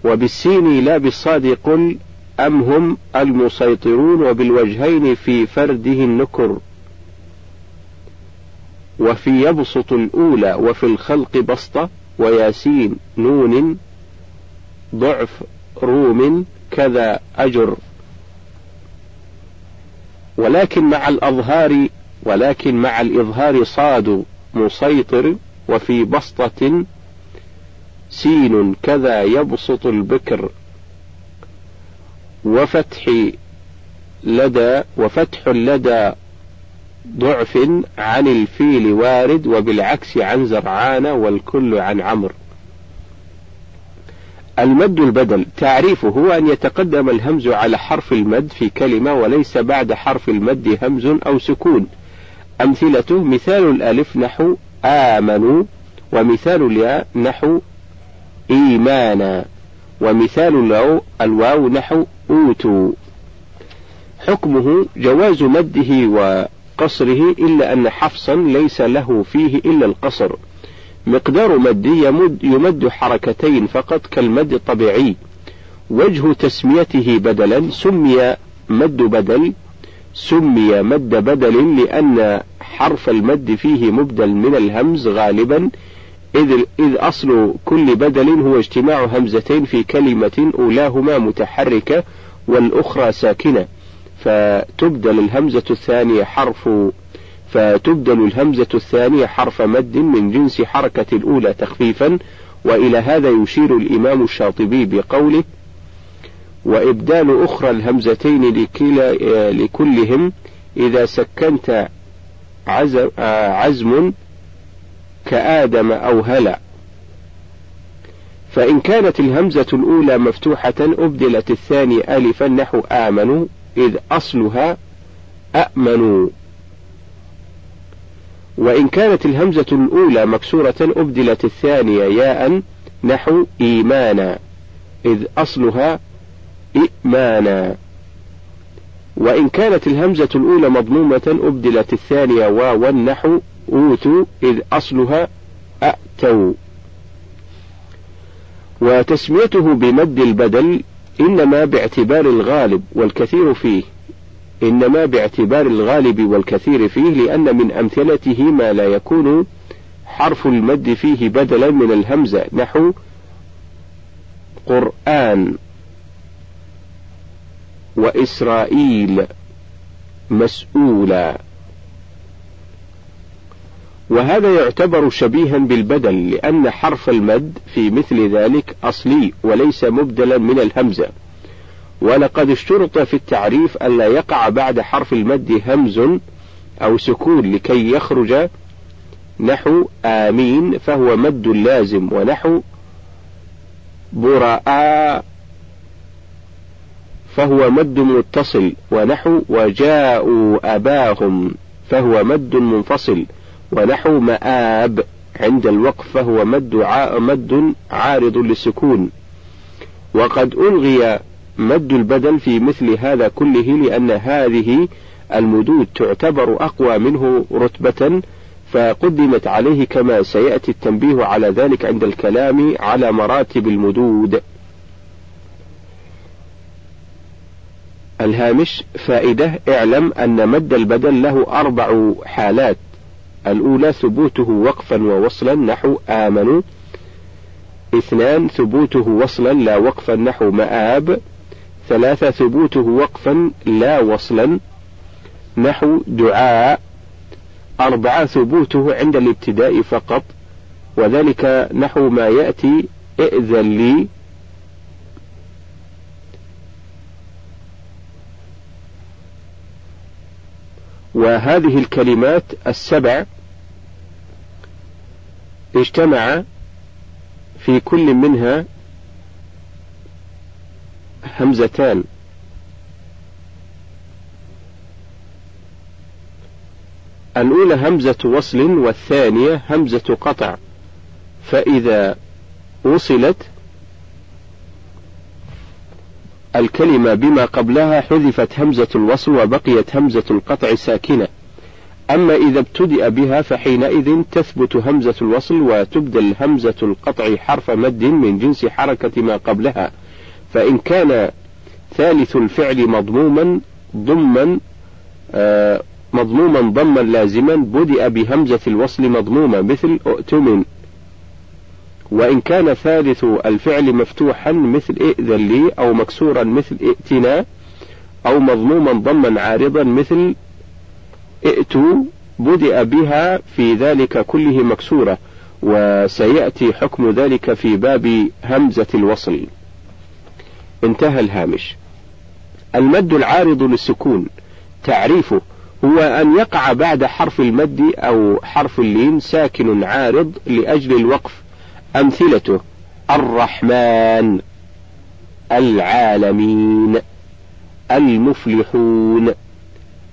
وبالسين لا بالصاد قل أم هم المسيطرون وبالوجهين في فرده النكر. وفي يبسط الأولى وفي الخلق بسطة وياسين نون ضعف روم كذا أجر. ولكن مع الأظهار ولكن مع الإظهار صاد مسيطر وفي بسطة سين كذا يبسط البكر. وفتح لدى وفتح لدى ضعف عن الفيل وارد وبالعكس عن زرعان والكل عن عمرو. المد البدل. تعريفه هو أن يتقدم الهمز على حرف المد في كلمة وليس بعد حرف المد همز أو سكون. أمثلته مثال الألف نحو آمنوا ومثال الياء نحو إيمانا ومثال الواو, نحو أوتوا حكمه جواز مده وقصره إلا أن حفصا ليس له فيه إلا القصر. مقدار مده يمد, يمد حركتين فقط كالمد الطبيعي. وجه تسميته بدلا سمي مد بدل سمي مد بدل لأن حرف المد فيه مبدل من الهمز غالبا إذ, إذ أصل كل بدل هو اجتماع همزتين في كلمة أولاهما متحركة والأخرى ساكنة. فتبدل الهمزة الثانية حرف فتبدل الهمزة الثانية حرف مد من جنس حركة الأولى تخفيفا وإلى هذا يشير الإمام الشاطبي بقوله وإبدال أخرى الهمزتين لكلا لكلهم إذا سكنت عزم كآدم أو هلع فإن كانت الهمزة الأولى مفتوحة أبدلت الثانية ألفا نحو آمنوا إذ أصلها أأمنوا وإن كانت الهمزة الأولى مكسورة أبدلت الثانية ياء نحو إيمانا إذ أصلها إئمانا وإن كانت الهمزة الأولى مضمومة أبدلت الثانية واوا نحو أوتوا إذ أصلها أأتوا وتسميته بمد البدل إنما باعتبار الغالب والكثير فيه إنما باعتبار الغالب والكثير فيه لأن من أمثلته ما لا يكون حرف المد فيه بدلا من الهمزة نحو قرآن وإسرائيل مسؤولا. وهذا يعتبر شبيها بالبدل لأن حرف المد في مثل ذلك أصلي وليس مبدلا من الهمزة. ولقد اشترط في التعريف ألا يقع بعد حرف المد همز أو سكون لكي يخرج نحو آمين فهو مد لازم ونحو براء فهو مد متصل ونحو وجاءوا أباهم فهو مد منفصل ونحو مآب عند الوقف فهو مد مد عارض للسكون وقد ألغي مد البدل في مثل هذا كله لأن هذه المدود تعتبر أقوى منه رتبة فقدمت عليه كما سيأتي التنبيه على ذلك عند الكلام على مراتب المدود. الهامش فائدة اعلم أن مد البدل له أربع حالات. الأولى ثبوته وقفا ووصلا نحو آمنوا اثنان ثبوته وصلا لا وقفا نحو مآب. ثلاثة ثبوته وقفا لا وصلا نحو دعاء. أربعة ثبوته عند الابتداء فقط وذلك نحو ما يأتي ائذن لي وهذه الكلمات السبع اجتمع في كل منها همزتان. الأولى همزة وصل والثانية همزة قطع. فإذا وصلت الكلمة بما قبلها حذفت همزة الوصل وبقيت همزة القطع ساكنة. أما إذا ابتدأ بها فحينئذ تثبت همزة الوصل وتبدل همزة القطع حرف مد من جنس حركة ما قبلها. فإن كان ثالث الفعل مضموما ضما آه مضموما ضما لازما بدأ بهمزة الوصل مضمومة مثل أؤتمن. وإن كان ثالث الفعل مفتوحا مثل ائذن لي أو مكسورا مثل ائتنا أو مضموما ضما عارضا مثل ائتوا بدأ بها في ذلك كله مكسورة. وسيأتي حكم ذلك في باب همزة الوصل. انتهى الهامش. المد العارض للسكون. تعريفه هو أن يقع بعد حرف المد أو حرف اللين ساكن عارض لأجل الوقف. أمثلته الرحمن العالمين المفلحون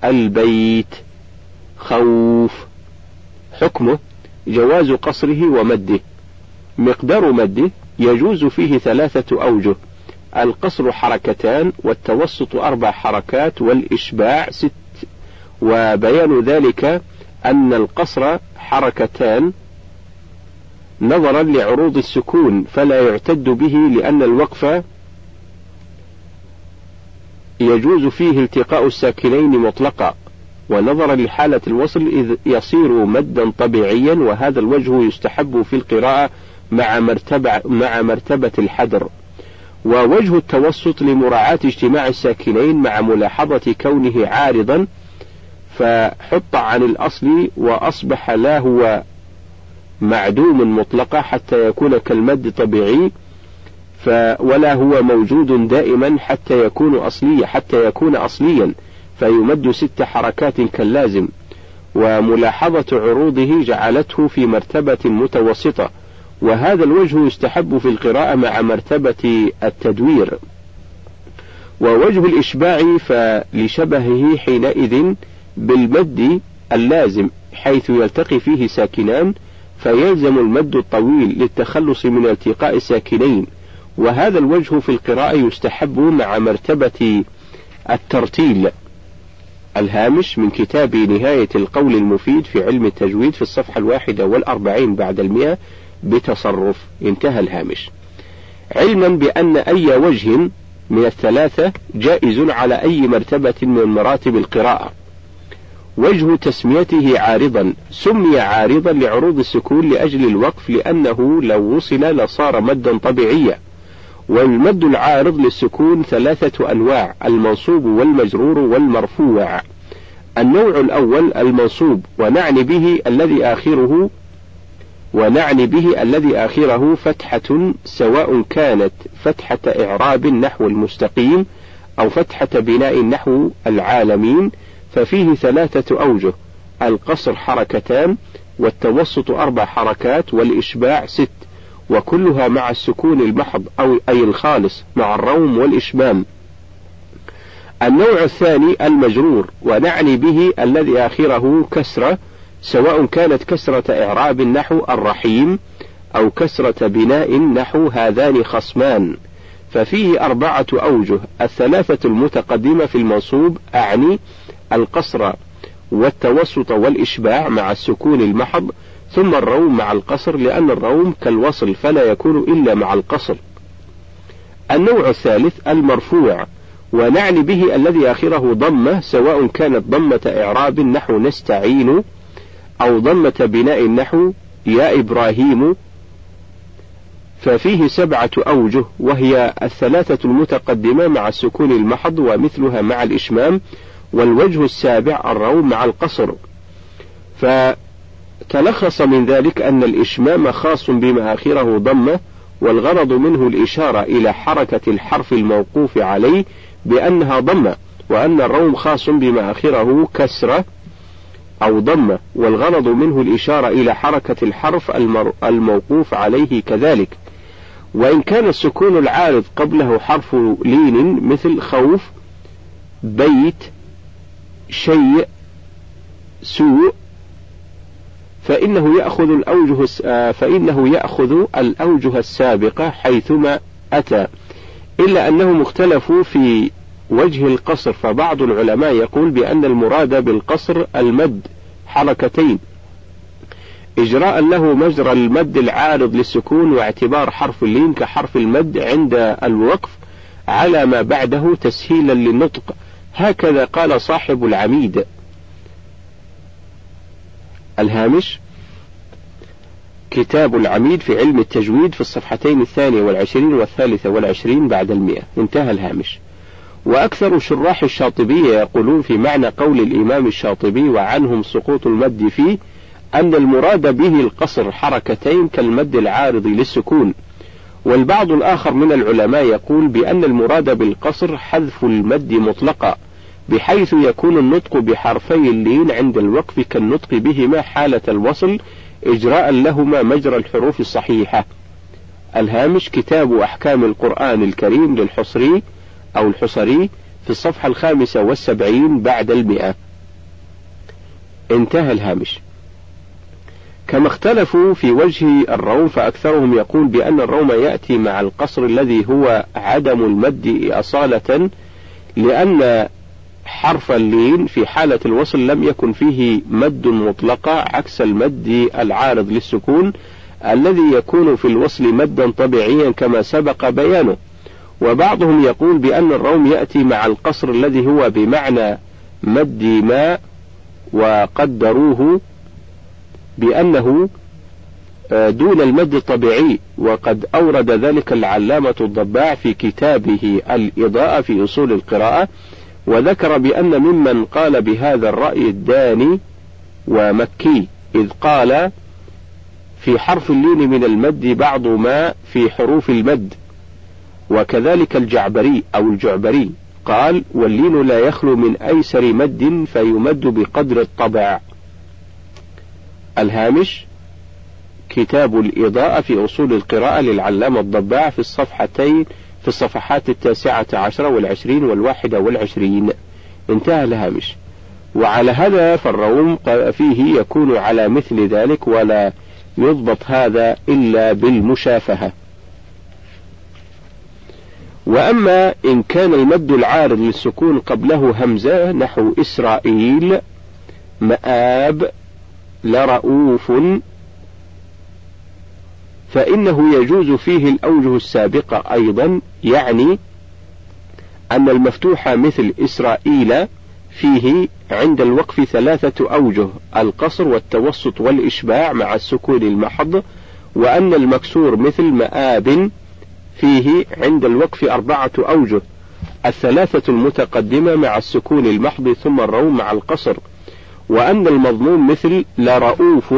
البيت خوف. حكمه جواز قصره ومده. مقدار مده يجوز فيه ثلاثة أوجه. القصر حركتان والتوسط أربع حركات والإشباع ست. وبيان ذلك أن القصر حركتان نظرا لعروض السكون فلا يعتد به لأن الوقف يجوز فيه التقاء الساكنين مطلقا. ونظرا لحالة الوصل إذ يصير مدا طبيعيا وهذا الوجه يستحب في القراءة مع مرتبة, مع مرتبة الحدر. ووجه التوسط لمراعاة اجتماع الساكنين مع ملاحظة كونه عارضا فحط عن الأصل وأصبح لا هو معدوم مطلقة حتى يكون كالمد طبيعي ولا هو موجود دائما حتى يكون أصليا حتى يكون أصليا فيمد ست حركات كاللازم. وملاحظة عروضه جعلته في مرتبة متوسطة. وهذا الوجه يستحب في القراءة مع مرتبة التدوير. ووجه الإشباع فلشبهه حينئذ بالمد اللازم حيث يلتقي فيه ساكنان فيلزم المد الطويل للتخلص من التقاء الساكنين وهذا الوجه في القراءة يستحب مع مرتبة الترتيل الهامش من كتاب نهاية القول المفيد في علم التجويد في الصفحة الواحدة والأربعين بعد المئة بتصرف انتهى الهامش. علما بأن أي وجه من الثلاثة جائز على أي مرتبة من مراتب القراءة. وجه تسميته عارضا سمي عارضا لعروض السكون لأجل الوقف لأنه لو وصل لصار مدا طبيعيا. والمد العارض للسكون ثلاثة أنواع المنصوب والمجرور والمرفوع. النوع الأول المنصوب ونعني به الذي آخره ونعني به الذي آخره فتحة سواء كانت فتحة إعراب نحو المستقيم أو فتحة بناء نحو العالمين ففيه ثلاثة أوجه القصر حركتان والتوسط أربع حركات والإشباع ست وكلها مع السكون المحض أو أي الخالص مع الروم والإشمام. النوع الثاني المجرور ونعني به الذي آخره كسرة سواء كانت كسرة إعراب نحو الرحيم أو كسرة بناء نحو هذان خصمان ففيه أربعة أوجه الثلاثة المتقدمة في المنصوب أعني القصر والتوسط والإشباع مع السكون المحض ثم الروم مع القصر لأن الروم كالوصل فلا يكون إلا مع القصر. النوع الثالث المرفوع ونعني به الذي آخره ضمة سواء كانت ضمة إعراب نحو نستعين أو ضمة بناء النحو يا إبراهيم. ففيه سبعة أوجه وهي الثلاثة المتقدمة مع السكون المحض ومثلها مع الإشمام والوجه السابع الروم مع القصر. فتلخص من ذلك أن الإشمام خاص بما آخره ضمة والغرض منه الإشارة إلى حركة الحرف الموقوف عليه بأنها ضمة وأن الروم خاص بما آخره كسرة. أو ضمة والغرض منه الإشارة إلى حركة الحرف الموقوف عليه كذلك. وإن كان السكون العارض قبله حرف لين مثل خوف بيت شيء سوء فإنه يأخذ الأوجه فإنه يأخذ الأوجه السابقة حيثما أتى. إلا أنهم اختلفوا في وجه القصر فبعض العلماء يقول بأن المراد بالقصر المد حركتين. إجراء له مجرى المد العارض للسكون واعتبار حرف اللين كحرف المد عند الوقف على ما بعده تسهيلا للنطق. هكذا قال صاحب العميد. الهامش كتاب العميد في علم التجويد في الصفحتين الثانية والعشرين والثالثة والعشرين بعد المئة. انتهى الهامش. وأكثر شراح الشاطبية يقولون في معنى قول الإمام الشاطبي وعنهم سقوط المد فيه أن المراد به القصر حركتين كالمد العارض للسكون. والبعض الآخر من العلماء يقول بأن المراد بالقصر حذف المد مطلقا بحيث يكون النطق بحرفي اللين عند الوقف كالنطق بهما حالة الوصل إجراء لهما مجرى الحروف الصحيحة. الهامش كتاب أحكام القرآن الكريم للحصري أو الحصري في الصفحة الخامسة والسبعين بعد المئة. انتهى الهامش. كما اختلفوا في وجه الروم فأكثرهم يقول بأن الروم يأتي مع القصر الذي هو عدم المد أصالة لأن حرف اللين في حالة الوصل لم يكن فيه مد مطلقة عكس المد العارض للسكون الذي يكون في الوصل مدا طبيعيا كما سبق بيانه. وبعضهم يقول بأن الروم يأتي مع القصر الذي هو بمعنى مد ماء وقدروه بأنه آه، دون المد الطبيعي وقد أورد ذلك العلامة الضباع في كتابه الإضاءة في أصول القراءة وذكر بأن ممن قال بهذا الرأي الداني ومكي إذ قال في حرف اللين من المد بعض ما في حروف المد. وكذلك الجعبري أو الجعبري قال واللين لا يخلو من أيسر مد فيمد بقدر الطبع. الهامش كتاب الإضاءة في أصول القراءة للعلامة الضباع في الصفحتين في الصفحات التاسعة عشرة والعشرين والواحدة والعشرين. انتهى الهامش. وعلى هذا فالروم فيه يكون على مثل ذلك ولا يضبط هذا إلا بالمشافهة. وأما إن كان المد العارض للسكون قبله همزة نحو إسرائيل مآب لرؤوف فإنه يجوز فيه الأوجه السابقة أيضا يعني أن المفتوح مثل إسرائيل فيه عند الوقف ثلاثة أوجه القصر والتوسط والإشباع مع السكون المحض وأن المكسور مثل مآب فيه عند الوقف أربعة أوجه الثلاثة المتقدمة مع السكون المحض ثم الروم مع القصر وأن المضموم مثل لرؤوف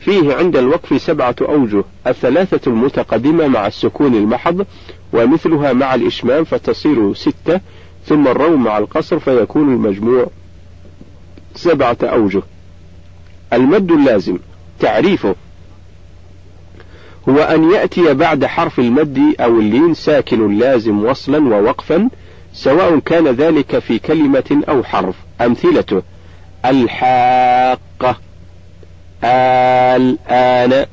فيه عند الوقف سبعة أوجه الثلاثة المتقدمة مع السكون المحض ومثلها مع الإشمام فتصير ستة ثم الروم مع القصر فيكون المجموع سبعة أوجه. المد اللازم تعريفه هو أن يأتي بعد حرف المد أو اللين ساكن لازم وصلا ووقفا سواء كان ذلك في كلمة أو حرف. أمثلته الحاقة الآن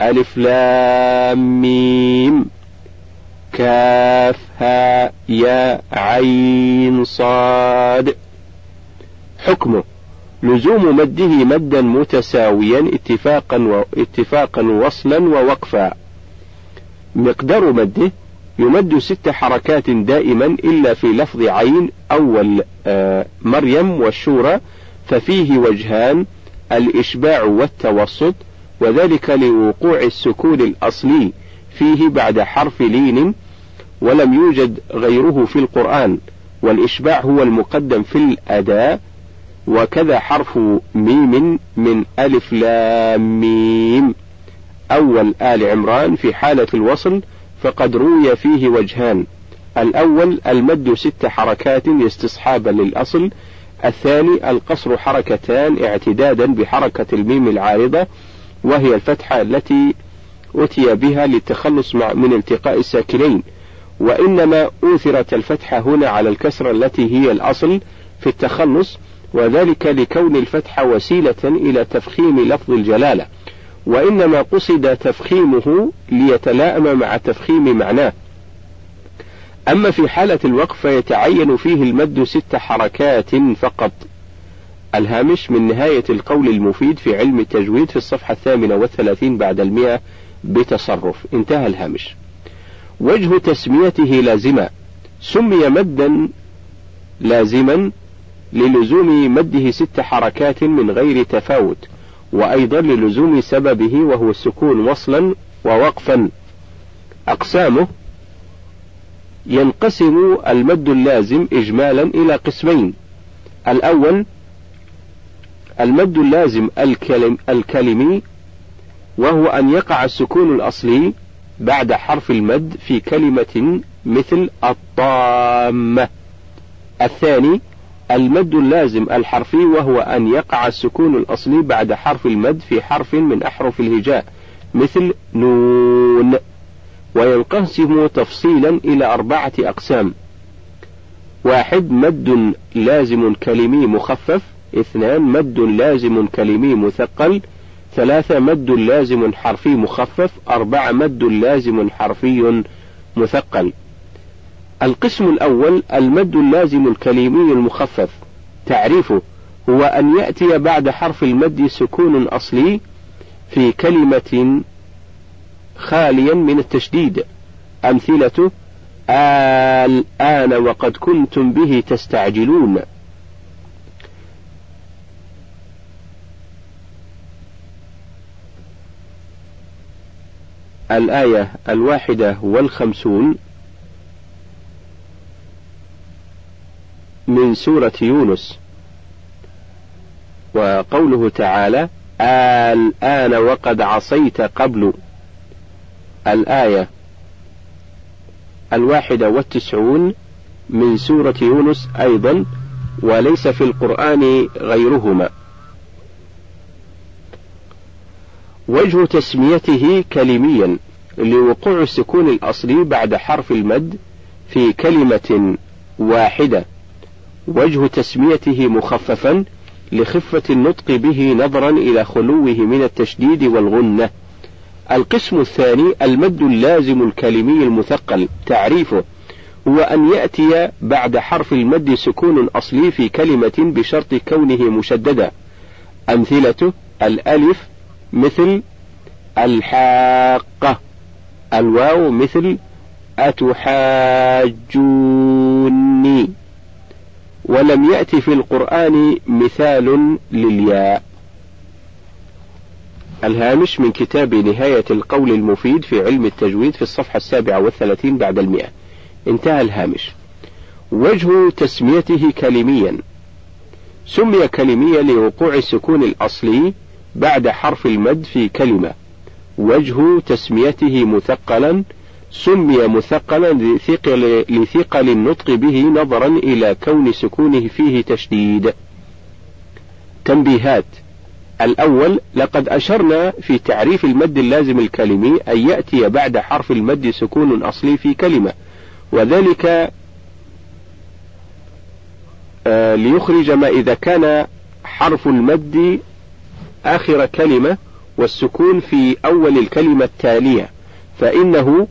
ألف لام ميم كاف ها يا عين صاد. حكمه لزوم مده مدا متساويا اتفاقا واتفاقا وصلا ووقفا. مقدار مده يمد ست حركات دائما إلا في لفظ عين أول آه مريم والشورى ففيه وجهان الإشباع والتوسط وذلك لوقوع السكون الأصلي فيه بعد حرف لين ولم يوجد غيره في القرآن والإشباع هو المقدم في الأداء وكذا حرف ميم من ألف لام ميم. أول آل عمران في حالة الوصل فقد روي فيه وجهان. الأول المد ست حركات استصحابا للأصل. الثاني القصر حركتان اعتدادا بحركة الميم العارضة وهي الفتحة التي أتي بها للتخلص من التقاء الساكنين. وإنما أوثرت الفتحة هنا على الكسرة التي هي الأصل في التخلص وذلك لكون الفتحة وسيلة إلى تفخيم لفظ الجلالة وإنما قصد تفخيمه ليتلائم مع تفخيم معناه. أما في حالة الوقف فيتعين فيه المد ست حركات فقط. الهامش من نهاية القول المفيد في علم التجويد في الصفحة الثامنة والثلاثين بعد المئة بتصرف. انتهى الهامش. وجه تسميته لازمة سمي مدا لازما للزوم مده ست حركات من غير تفاوت وأيضا للزوم سببه وهو السكون وصلا ووقفا. أقسامه ينقسم المد اللازم إجمالا إلى قسمين. الأول المد اللازم الكلم الكلمي وهو أن يقع السكون الأصلي بعد حرف المد في كلمة مثل الطامة. الثاني المد اللازم الحرفي وهو أن يقع السكون الأصلي بعد حرف المد في حرف من أحرف الهجاء مثل نون. وينقسم تفصيلا إلى أربعة أقسام. واحد مد لازم كلمي مخفف. اثنان مد لازم كلمي مثقل. ثلاثة مد لازم حرفي مخفف. أربعة مد لازم حرفي مثقل. القسم الأول المد اللازم الكلمي المخفف. تعريفه هو أن يأتي بعد حرف المد سكون أصلي في كلمة خاليا من التشديد. أمثلته الآن وقد كنتم به تستعجلون. الآية الواحدة والخمسون من سورة يونس. وقوله تعالى الآن وقد عصيت قبل. الآية الواحدة والتسعون من سورة يونس أيضا وليس في القرآن غيرهما. وجه تسميته كلميا لوقوع السكون الأصلي بعد حرف المد في كلمة واحدة. وجه تسميته مخففا لخفة النطق به نظرا إلى خلوه من التشديد والغنة. القسم الثاني المد اللازم الكلمي المثقل تعريفه هو أن يأتي بعد حرف المد سكون أصلي في كلمة بشرط كونه مشددا. أمثلته الألف مثل الحاقة الواو مثل أتحاجوني. ولم يأت في القرآن مثال للياء. الهامش من كتاب نهاية القول المفيد في علم التجويد في الصفحة السابعة والثلاثين بعد المئة. انتهى الهامش. وجه تسميته كلميا. سمي كلميا لوقوع السكون الأصلي بعد حرف المد في كلمة. وجه تسميته مثقلا سمي مثقلا لثقل, لثقل النطق به نظرا إلى كون سكونه فيه تشديد. تنبيهات. الأول لقد أشرنا في تعريف المد اللازم الكلمي أن يأتي بعد حرف المد سكون أصلي في كلمة وذلك آه، ليخرج ما إذا كان حرف المد آخر كلمة والسكون في أول الكلمة التالية فإنه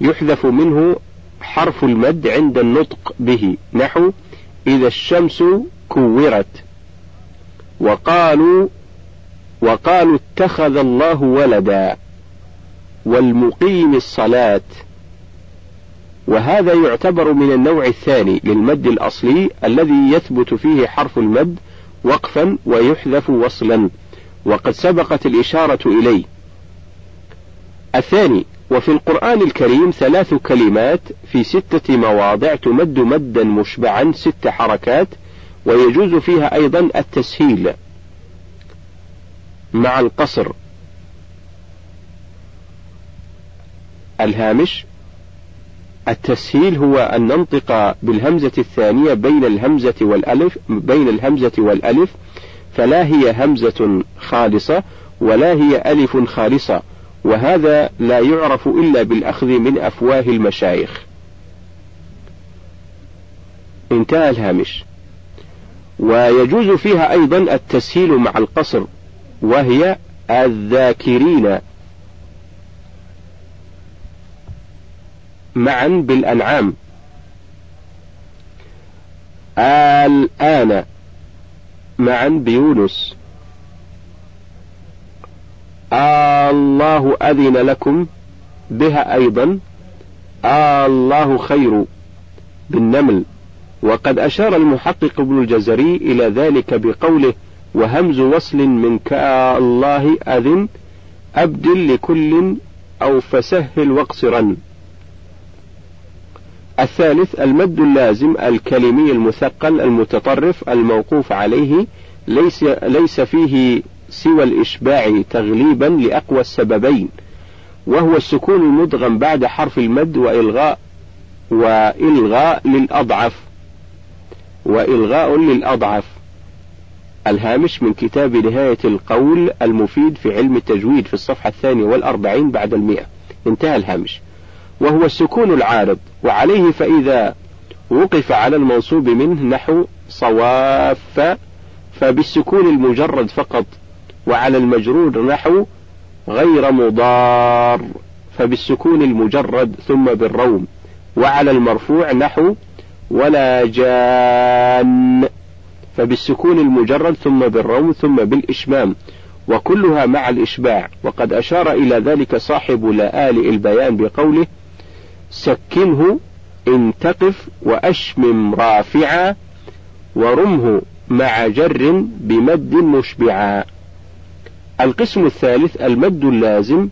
يحذف منه حرف المد عند النطق به نحو إذا الشمس كورت وقالوا وقالوا اتخذ الله ولدا والمقيم الصلاة. وهذا يعتبر من النوع الثاني للمد الأصلي الذي يثبت فيه حرف المد وقفا ويحذف وصلا وقد سبقت الإشارة إليه. الثاني وفي القرآن الكريم ثلاث كلمات في ستة مواضع تمد مدا مشبعا ست حركات ويجوز فيها أيضا التسهيل مع القصر. الهامش التسهيل هو أن ننطق بالهمزة الثانية بين الهمزة والألف بين الهمزة والألف فلا هي همزة خالصة ولا هي ألف خالصة. وهذا لا يعرف إلا بالأخذ من أفواه المشايخ. انتهى الهامش. ويجوز فيها أيضا التسهيل مع القصر وهي الذاكرين. معا بالأنعام. الآن معا بيونس. الله أذن لكم بها أيضا. الله خير بالنمل. وقد أشار المحقق ابن الجزري إلى ذلك بقوله وهمز وصل من الله أذن أبدل لكل أو فسهل واقصرا. الثالث المد اللازم الكلمي المثقل المتطرف الموقوف عليه ليس ليس فيه سوى الإشباع تغليبا لأقوى السببين وهو السكون المدغم بعد حرف المد وإلغاء وإلغاء للأضعف. وإلغاء للأضعف. الهامش من كتاب نهاية القول المفيد في علم التجويد في الصفحة الثانية والأربعين بعد المئة. انتهى الهامش. وهو السكون العارض. وعليه فإذا وقف على المنصوب منه نحو صواف فبالسكون المجرد فقط. وعلى المجرور نحو غير مضار فبالسكون المجرد ثم بالروم وعلى المرفوع نحو ولا جان فبالسكون المجرد ثم بالروم ثم بالإشمام وكلها مع الإشباع. وقد أشار إلى ذلك صاحب لآل البيان بقوله سكنه إن تقف وأشمم رافعا ورمه مع جر بمد مشبعا. القسم الثالث المد اللازم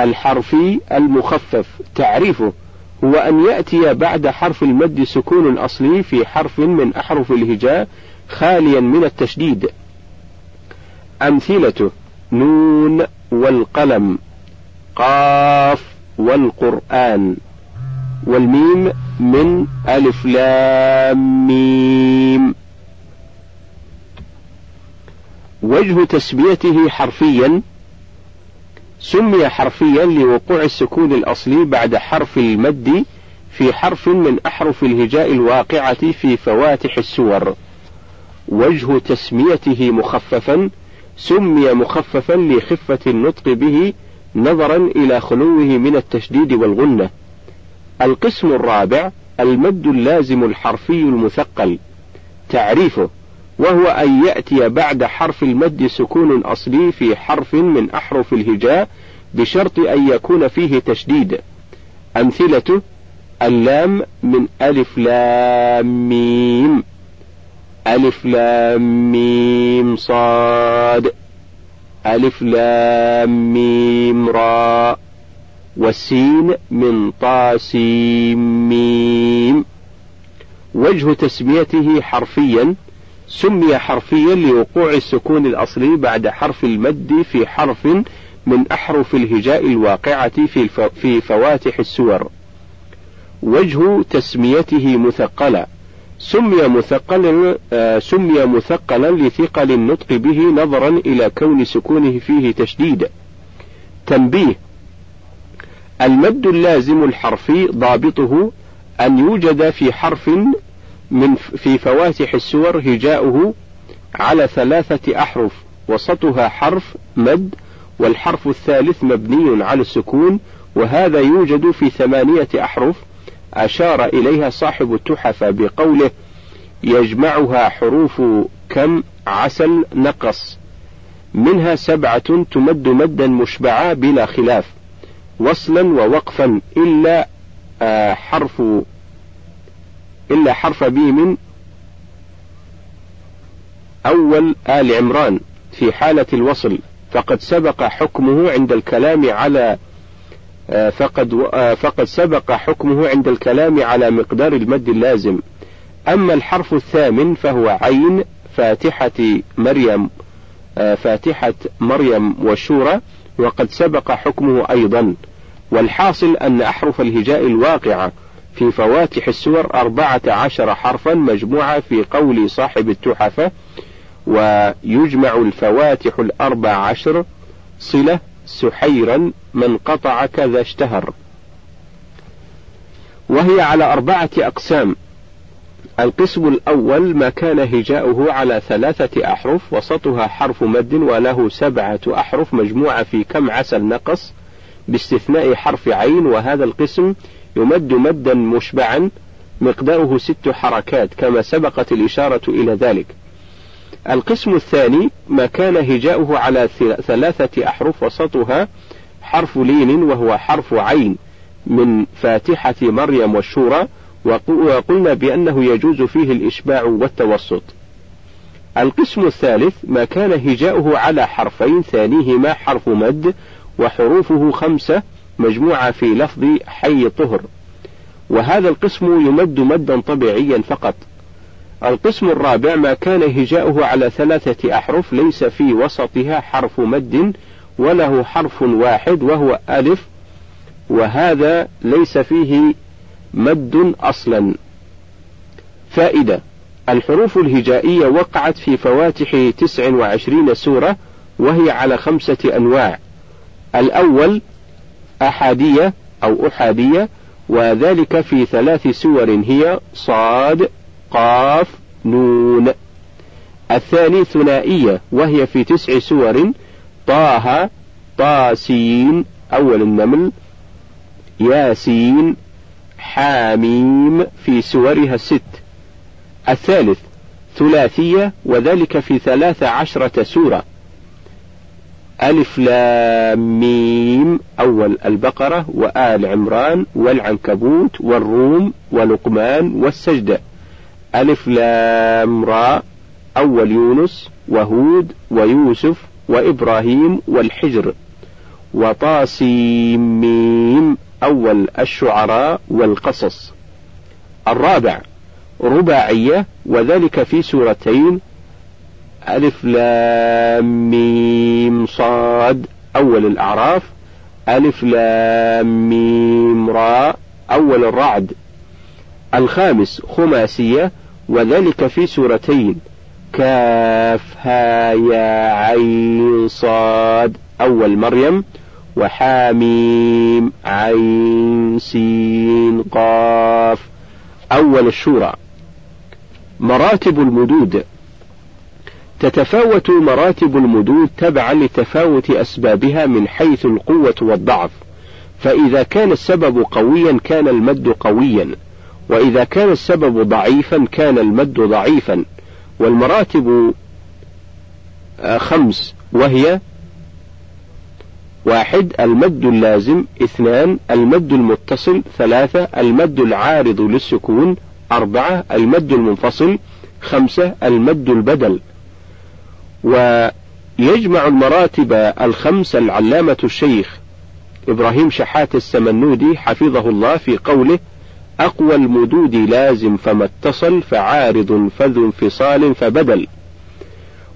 الحرفي المخفف. تعريفه هو أن يأتي بعد حرف المد سكون أصلي في حرف من أحرف الهجاء خاليا من التشديد. أمثلته نون والقلم قاف والقرآن والميم من ألف لام ميم. وجه تسميته حرفيا سمي حرفيا لوقوع السكون الأصلي بعد حرف المد في حرف من أحرف الهجاء الواقعة في فواتح السور. وجه تسميته مخففا سمي مخففا لخفة النطق به نظرا إلى خلوه من التشديد والغنة. القسم الرابع المد اللازم الحرفي المثقل. تعريفه وهو أن يأتي بعد حرف المد سكون أصلي في حرف من أحرف الهجاء بشرط أن يكون فيه تشديد. أمثلته اللام من ألف لام ميم. ألف لام ميم صاد. ألف لام ميم راء والسين من طا سين ميم. وجه تسميته حرفيا سمي حرفيا لوقوع السكون الأصلي بعد حرف المد في حرف من أحرف الهجاء الواقعة في, في فواتح السور. وجه تسميته مثقلا. سمي مثقلا آه سمي مثقلا لثقل النطق به نظرا إلى كون سكونه فيه تشديد. تنبيه المد اللازم الحرفي ضابطه أن يوجد في حرف من في فواتح السور هجاؤه على ثلاثة أحرف وسطها حرف مد والحرف الثالث مبني على السكون وهذا يوجد في ثمانية أحرف أشار إليها صاحب التحف بقوله يجمعها حروف كم عسل نقص منها سبعة تمد مدا مشبعا بلا خلاف وصلا ووقفا إلا آه، حرف إلا حرف بيم أول آل عمران في حالة الوصل. فقد سبق حكمه عند الكلام على آه، فقد آه، فقد سبق حكمه عند الكلام على مقدار المد اللازم. أما الحرف الثامن فهو عين فاتحة مريم آه، فاتحة مريم والشورى وقد سبق حكمه أيضا. والحاصل أن أحرف الهجاء الواقعة في فواتح السور أربعة عشر حرفا مجموعة في قول صاحب التحفة ويجمع الفواتح الأربع عشر صلة سحيرا من قطع كذا اشتهر. وهي على أربعة أقسام. القسم الأول ما كان هجاؤه على ثلاثة أحرف وسطها حرف مد وله سبعة أحرف مجموعة في كم عسل نقص باستثناء حرف عين وهذا القسم يمد مدا مشبعا مقداره ست حركات كما سبقت الإشارة إلى ذلك. القسم الثاني ما كان هجاؤه على ثلاثة أحرف وسطها حرف لين وهو حرف عين من فاتحة مريم والشورى وقلنا بأنه يجوز فيه الإشباع والتوسط. القسم الثالث ما كان هجاؤه على حرفين ثانيهما حرف مد وحروفه خمسة مجموعة في لفظ حي طهر. وهذا القسم يمد مدا طبيعيا فقط. القسم الرابع ما كان هجاؤه على ثلاثة أحرف ليس في وسطها حرف مد وله حرف واحد وهو ألف وهذا ليس فيه مد أصلا. فائدة الحروف الهجائية وقعت في فواتح تسع وعشرين سورة وهي على خمسة أنواع. الأول أحادية أو أحادية وذلك في ثلاث سور هي صاد قاف نون. الثاني ثنائية وهي في تسع سور طه طاسين أول النمل ياسين حاميم في سورها الست. الثالث ثلاثية وذلك في ثلاث عشرة سورة. ألف لام ميم أول البقرة وآل عمران والعنكبوت والروم ولقمان والسجدة. ألف لام راء أول يونس وهود ويوسف وإبراهيم والحجر. وطا سين ميم أول الشعراء والقصص. الرابع رباعية وذلك في سورتين ألف لام ميم صاد أول الأعراف. ألف لام ميم راء أول الرعد. الخامس خماسية وذلك في سورتين. كاف ها يا عين صاد أول مريم. وحاميم عين سين قاف. أول الشورى. مراتب المدود. تتفاوت مراتب المدود تبعا لتفاوت أسبابها من حيث القوة والضعف. فإذا كان السبب قويا كان المد قويا وإذا كان السبب ضعيفا كان المد ضعيفا. والمراتب آه، خمس وهي واحد المد اللازم اثنان المد المتصل ثلاثة المد العارض للسكون أربعة المد المنفصل خمسة المد البدل. ويجمع المراتب الخمس العلامة الشيخ إبراهيم شحات السمنودي حفظه الله في قوله أقوى المدود لازم فما اتصل فعارض فذو انفصال فبدل.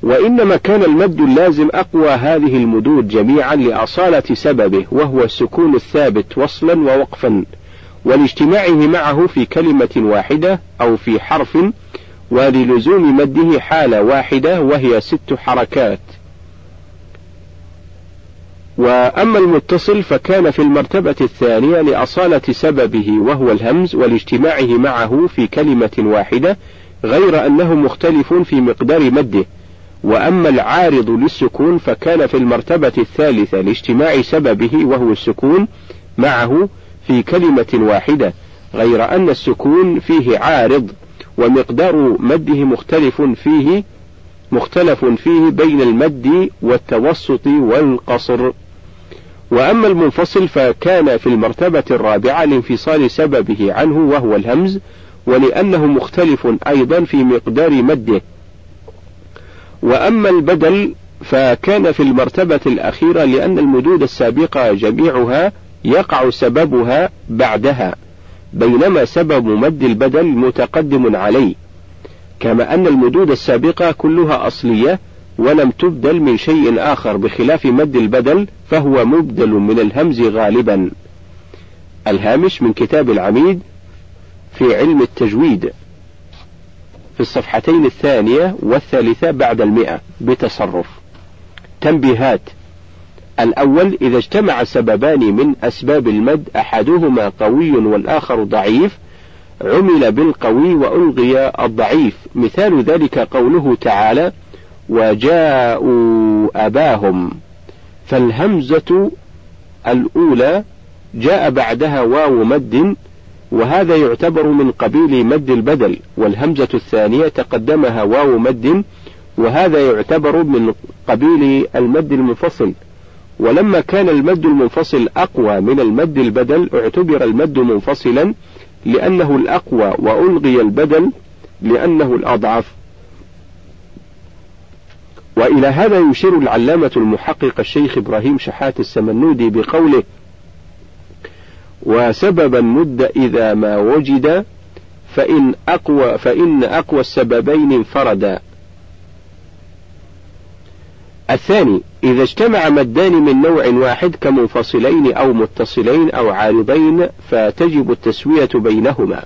وإنما كان المد اللازم أقوى هذه المدود جميعا لأصالة سببه وهو السكون الثابت وصلا ووقفا ولاجتماعه معه في كلمة واحدة أو في حرف وللزوم مده حالة واحدة وهي ست حركات. وأما المتصل فكان في المرتبة الثانية لأصالة سببه وهو الهمز ولاجتماعه معه في كلمة واحدة غير أنه مختلف في مقدار مده. وأما العارض للسكون فكان في المرتبة الثالثة لاجتماع سببه وهو السكون معه في كلمة واحدة غير أن السكون فيه عارض. ومقدار مده مختلف فيه مختلف فيه بين المد والتوسط والقصر. وأما المنفصل فكان في المرتبة الرابعة لانفصال سببه عنه وهو الهمز ولأنه مختلف أيضا في مقدار مده. وأما البدل فكان في المرتبة الأخيرة لأن المدود السابقة جميعها يقع سببها بعدها. بينما سبب مد البدل متقدم عليه كما أن المدود السابقة كلها أصلية ولم تبدل من شيء آخر بخلاف مد البدل فهو مبدل من الهمز غالبا. الهامش من كتاب العميد في علم التجويد في الصفحتين الثانية والثالثة بعد المئة بتصرف. تنبيهات الأول إذا اجتمع سببان من أسباب المد أحدهما قوي والآخر ضعيف عمل بالقوي وألغي الضعيف. مثال ذلك قوله تعالى وجاءوا أباهم فالهمزة الأولى جاء بعدها واو مد وهذا يعتبر من قبيل مد البدل. والهمزة الثانية تقدمها واو مد وهذا يعتبر من قبيل المد المنفصل. ولما كان المد المنفصل أقوى من المد البدل اعتبر المد منفصلا لأنه الأقوى وألغي البدل لأنه الأضعف. وإلى هذا يشير العلامة المحقق الشيخ إبراهيم شحات السمنودي بقوله وسببا مد إذا ما وجد فإن أقوى فإن أقوى السببين انفردا. الثاني إذا اجتمع مدان من نوع واحد كمنفصلين أو متصلين أو عارضين فتجب التسوية بينهما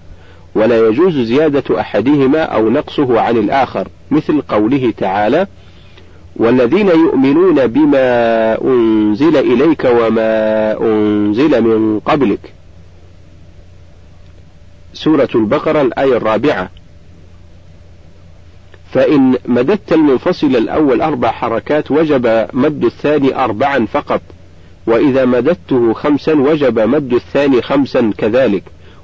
ولا يجوز زيادة أحدهما أو نقصه عن الآخر مثل قوله تعالى والذين يؤمنون بما أنزل إليك وما أنزل من قبلك. سورة البقرة الآية الرابعة. فإن مددت المنفصل الأول أربع حركات وجب مد الثاني أربعا فقط وإذا مددته خمسا وجب مد الثاني خمسا كذلك.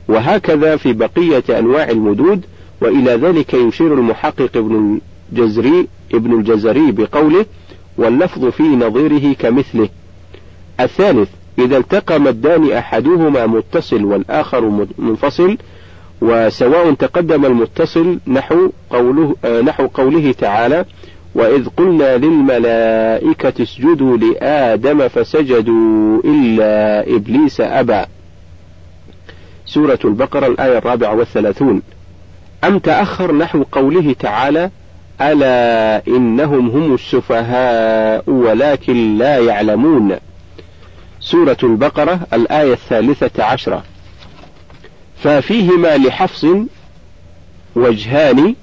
وهكذا في بقية أنواع المدود وإلى ذلك يشير المحقق ابن الجزري ابن الجزري بقوله واللفظ في نظيره كمثله. الثالث إذا التقى مدان أحدهما متصل والآخر منفصل وسواء تقدم المتصل نحو قوله آه، نحو قوله تعالى وإذ قلنا للملائكة اسجدوا لآدم فسجدوا إلا إبليس أبى. سورة البقرة الآية الرابعة والثلاثون. أم تأخر نحو قوله تعالى ألا إنهم هم السفهاء ولكن لا يعلمون. سورة البقرة الآية الثالثة عشرة. ففيهما لحفص وجهان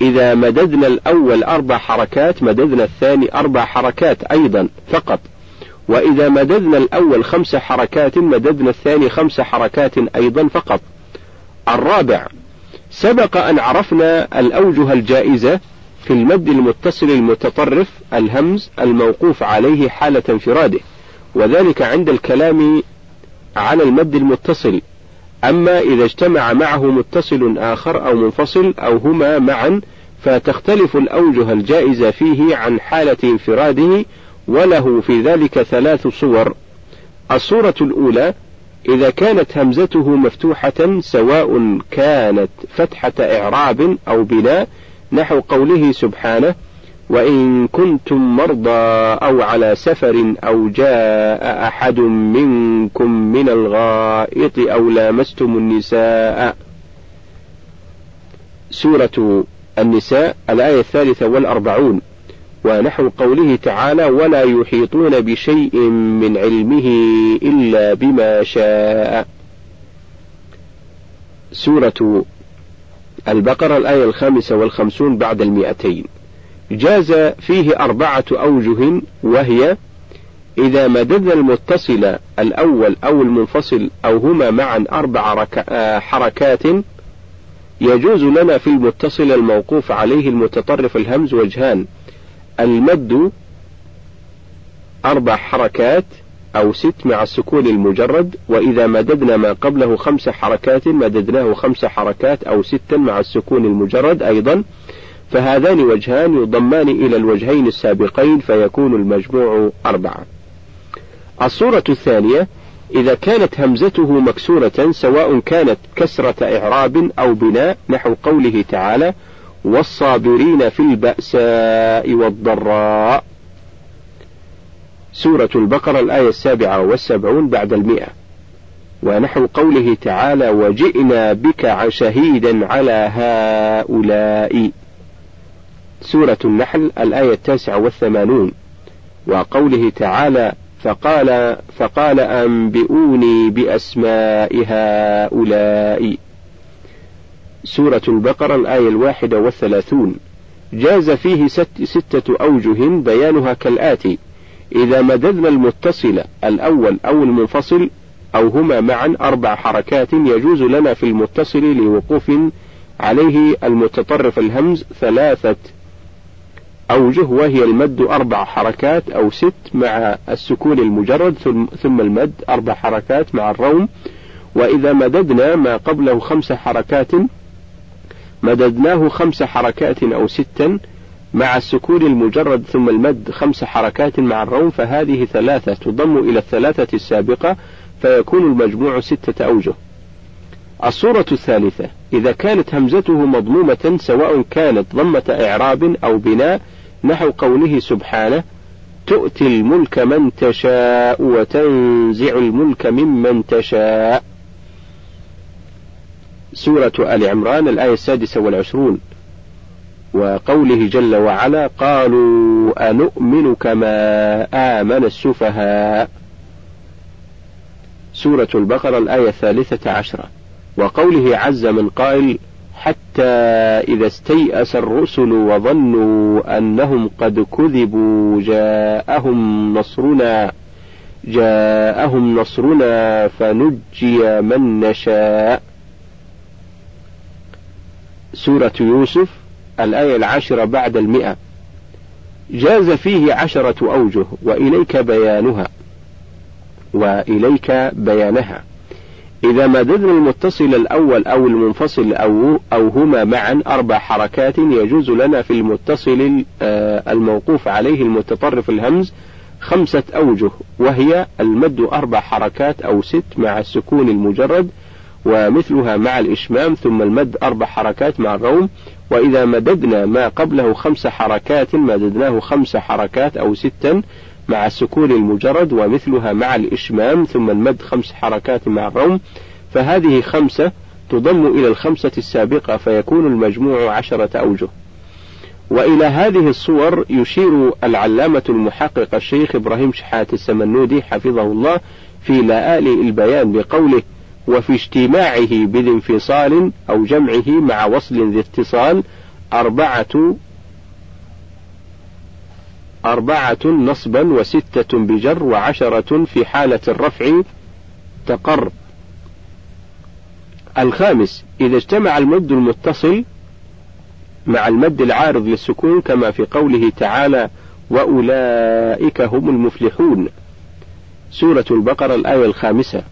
إذا مددنا الأول أربع حركات مددنا الثاني أربع حركات أيضا فقط. وإذا مددنا الأول خمس حركات مددنا الثاني خمس حركات أيضا فقط. الرابع سبق أن عرفنا الأوجه الجائزة في المد المتصل المتطرف الهمز الموقوف عليه حالة انفراده وذلك عند الكلام على المد المتصل. أما إذا اجتمع معه متصل آخر أو منفصل أو هما معا فتختلف الأوجه الجائزة فيه عن حالة انفراده وله في ذلك ثلاث صور. الصورة الأولى إذا كانت همزته مفتوحة سواء كانت فتحة إعراب أو بناء نحو قوله سبحانه وإن كنتم مرضى أو على سفر أو جاء أحد منكم من الغائط أو لامستم النساء. سورة النساء الآية الثالثة والأربعون. ونحو قوله تعالى ولا يحيطون بشيء من علمه إلا بما شاء. سورة البقرة الآية الخامسة والخمسون بعد المئتين. جاز فيه أربعة أوجه وهي إذا مددنا المتصل الأول أو المنفصل أو هما معا أربع آه، حركات يجوز لنا في المتصل الموقوف عليه المتطرف الهمز وجهان. المد أربع حركات أو ست مع السكون المجرد وإذا مددنا ما قبله خمس حركات مددناه خمس حركات أو ستا مع السكون المجرد أيضا. فهذان وجهان يضمان إلى الوجهين السابقين فيكون المجموع أربعة. الصورة الثانية إذا كانت همزته مكسورة سواء كانت كسرة إعراب أو بناء نحو قوله تعالى: والصابرين في البأساء والضراء. سورة البقرة الآية السابعة والسبعون بعد المئة. ونحو قوله تعالى: وجئنا بك شهيدا على هؤلاء. سورة النحل الآية التاسعة والثمانون وقوله تعالى فقال فقال أنبئوني بأسماء هؤلاء. سورة البقرة الآية الواحدة والثلاثون. جاز فيه ست ستة أوجه بيانها كالآتي إذا مددنا المتصل الأول أو المنفصل أو هما معا أربع حركات يجوز لنا في المتصل لوقوف عليه المتطرف الهمز ثلاثة أوجه وهي المد أربع حركات أو ست مع السكون المجرد ثم المد أربع حركات مع الروم وإذا مددنا ما قبله خمس حركات مددناه خمس حركات أو ستا مع السكون المجرد ثم المد خمس حركات مع الروم فهذه ثلاثة تضم إلى الثلاثة السابقة فيكون المجموع ستة أوجه. الصورة الثالثة إذا كانت همزته مضمومة سواء كانت ضمة إعراب أو بناء نحو قوله سبحانه تؤتي الملك من تشاء وتنزع الملك ممن تشاء. سورة آل عمران الآية السادسة والعشرون. وقوله جل وعلا قالوا أنؤمن كما آمن السفهاء. سورة البقرة الآية الثالثة عشرة. وقوله عز من قائل حتى إذا استيأس الرسل وظنوا أنهم قد كذبوا جاءهم نصرنا جاءهم نصرنا فنجي من نشاء. سورة يوسف الآية العاشرة بعد المئة. جاز فيه عشرة أوجه وإليك بيانها وإليك بيانها. إذا مددنا المتصل الأول أو المنفصل أو أو هما معا أربع حركات يجوز لنا في المتصل آه، الموقوف عليه المتطرف الهمز خمسة أوجه وهي المد أربع حركات أو ست مع السكون المجرد ومثلها مع الإشمام ثم المد أربع حركات مع الروم وإذا مددنا ما قبله خمس حركات مددناه خمس حركات أو ستا مع السكون المجرد ومثلها مع الإشمام ثم المد خمس حركات مع الروم فهذه خمسة تضم إلى الخمسة السابقة فيكون المجموع عشرة أوجه. وإلى هذه الصور يشير العلامة المحقق الشيخ إبراهيم شحات السمنودي حفظه الله في لآلئ البيان بقوله وفي اجتماعه بذي انفصال أو جمعه مع وصل ذي اتصال أربعة أربعة نصبا وستة بجر وعشرة في حالة الرفع تقر. الخامس إذا اجتمع المد المتصل مع المد العارض للسكون كما في قوله تعالى وأولئك هم المفلحون. سورة البقرة الآية الخامسة.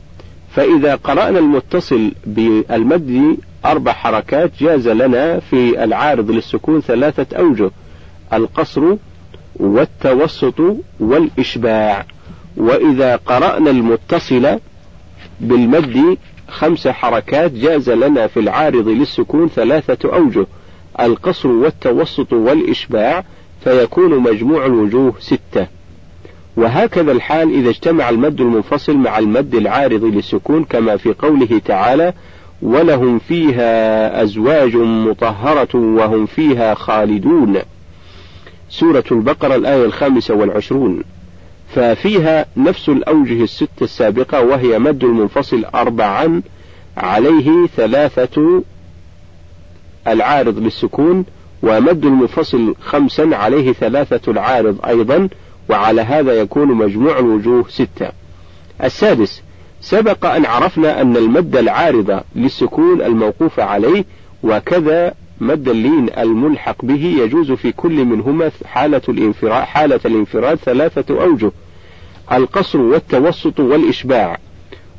فإذا قرأنا المتصل بالمد أربع حركات جاز لنا في العارض للسكون ثلاثة أوجه. القصر والتوسط والإشباع. وإذا قرأنا المتصل بالمد خمس حركات جاز لنا في العارض للسكون ثلاثة أوجه. القصر والتوسط والإشباع فيكون مجموع الوجوه ستة. وهكذا الحال إذا اجتمع المد المنفصل مع المد العارض للسكون كما في قوله تعالى ولهم فيها أزواج مطهرة وهم فيها خالدون سورة البقرة الآية الخامسة والعشرون. ففيها نفس الأوجه الستة السابقة وهي مد المنفصل أربعا عليه ثلاثة العارض للسكون ومد المنفصل خمسا عليه ثلاثة العارض أيضا وعلى هذا يكون مجموع الوجوه ستة. السادس سبق أن عرفنا أن المد العارض للسكون الموقوف عليه وكذا مد اللين الملحق به يجوز في كل منهما حالة الانفراد حالة الانفراد ثلاثة أوجه القصر والتوسط والإشباع.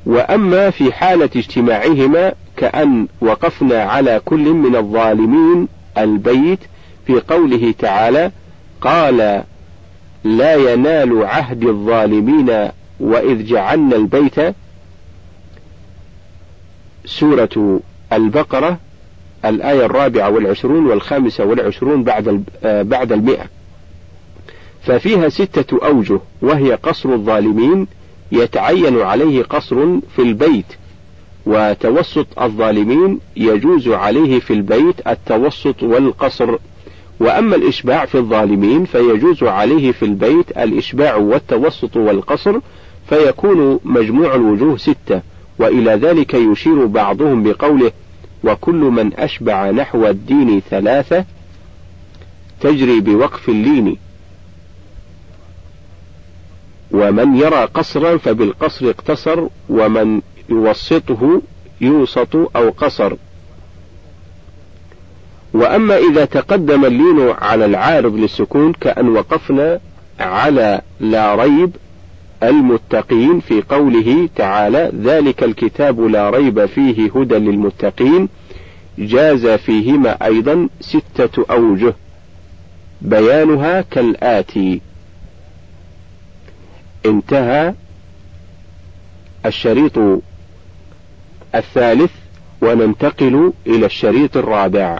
وأما في حالة اجتماعهما كأن وقفنا على كل من الظالمين البيت في قوله تعالى قال لا ينال عهد الظالمين وإذ جعلنا البيت. سورة البقرة الآية الرابعة والعشرون والخامسة والعشرون بعد آه، بعد المئة. ففيها ستة أوجه وهي قصر الظالمين يتعين عليه قصر في البيت وتوسط الظالمين يجوز عليه في البيت التوسط والقصر. وأما الإشباع في الظالمين فيجوز عليه في البيت الإشباع والتوسط والقصر فيكون مجموع الوجوه ستة. وإلى ذلك يشير بعضهم بقوله وكل من أشبع نحو الدين ثلاثة تجري بوقف اللين. ومن يرى قصرا فبالقصر اقتصر ومن يوسطه يوسط أو قصر. وأما إذا تقدم اللين على العارض للسكون كأن وقفنا على لا ريب المتقين في قوله تعالى ذلك الكتاب لا ريب فيه هدى للمتقين جاز فيهما أيضا ستة أوجه. بيانها كالآتي. انتهى الشريط الثالث وننتقل إلى الشريط الرابع.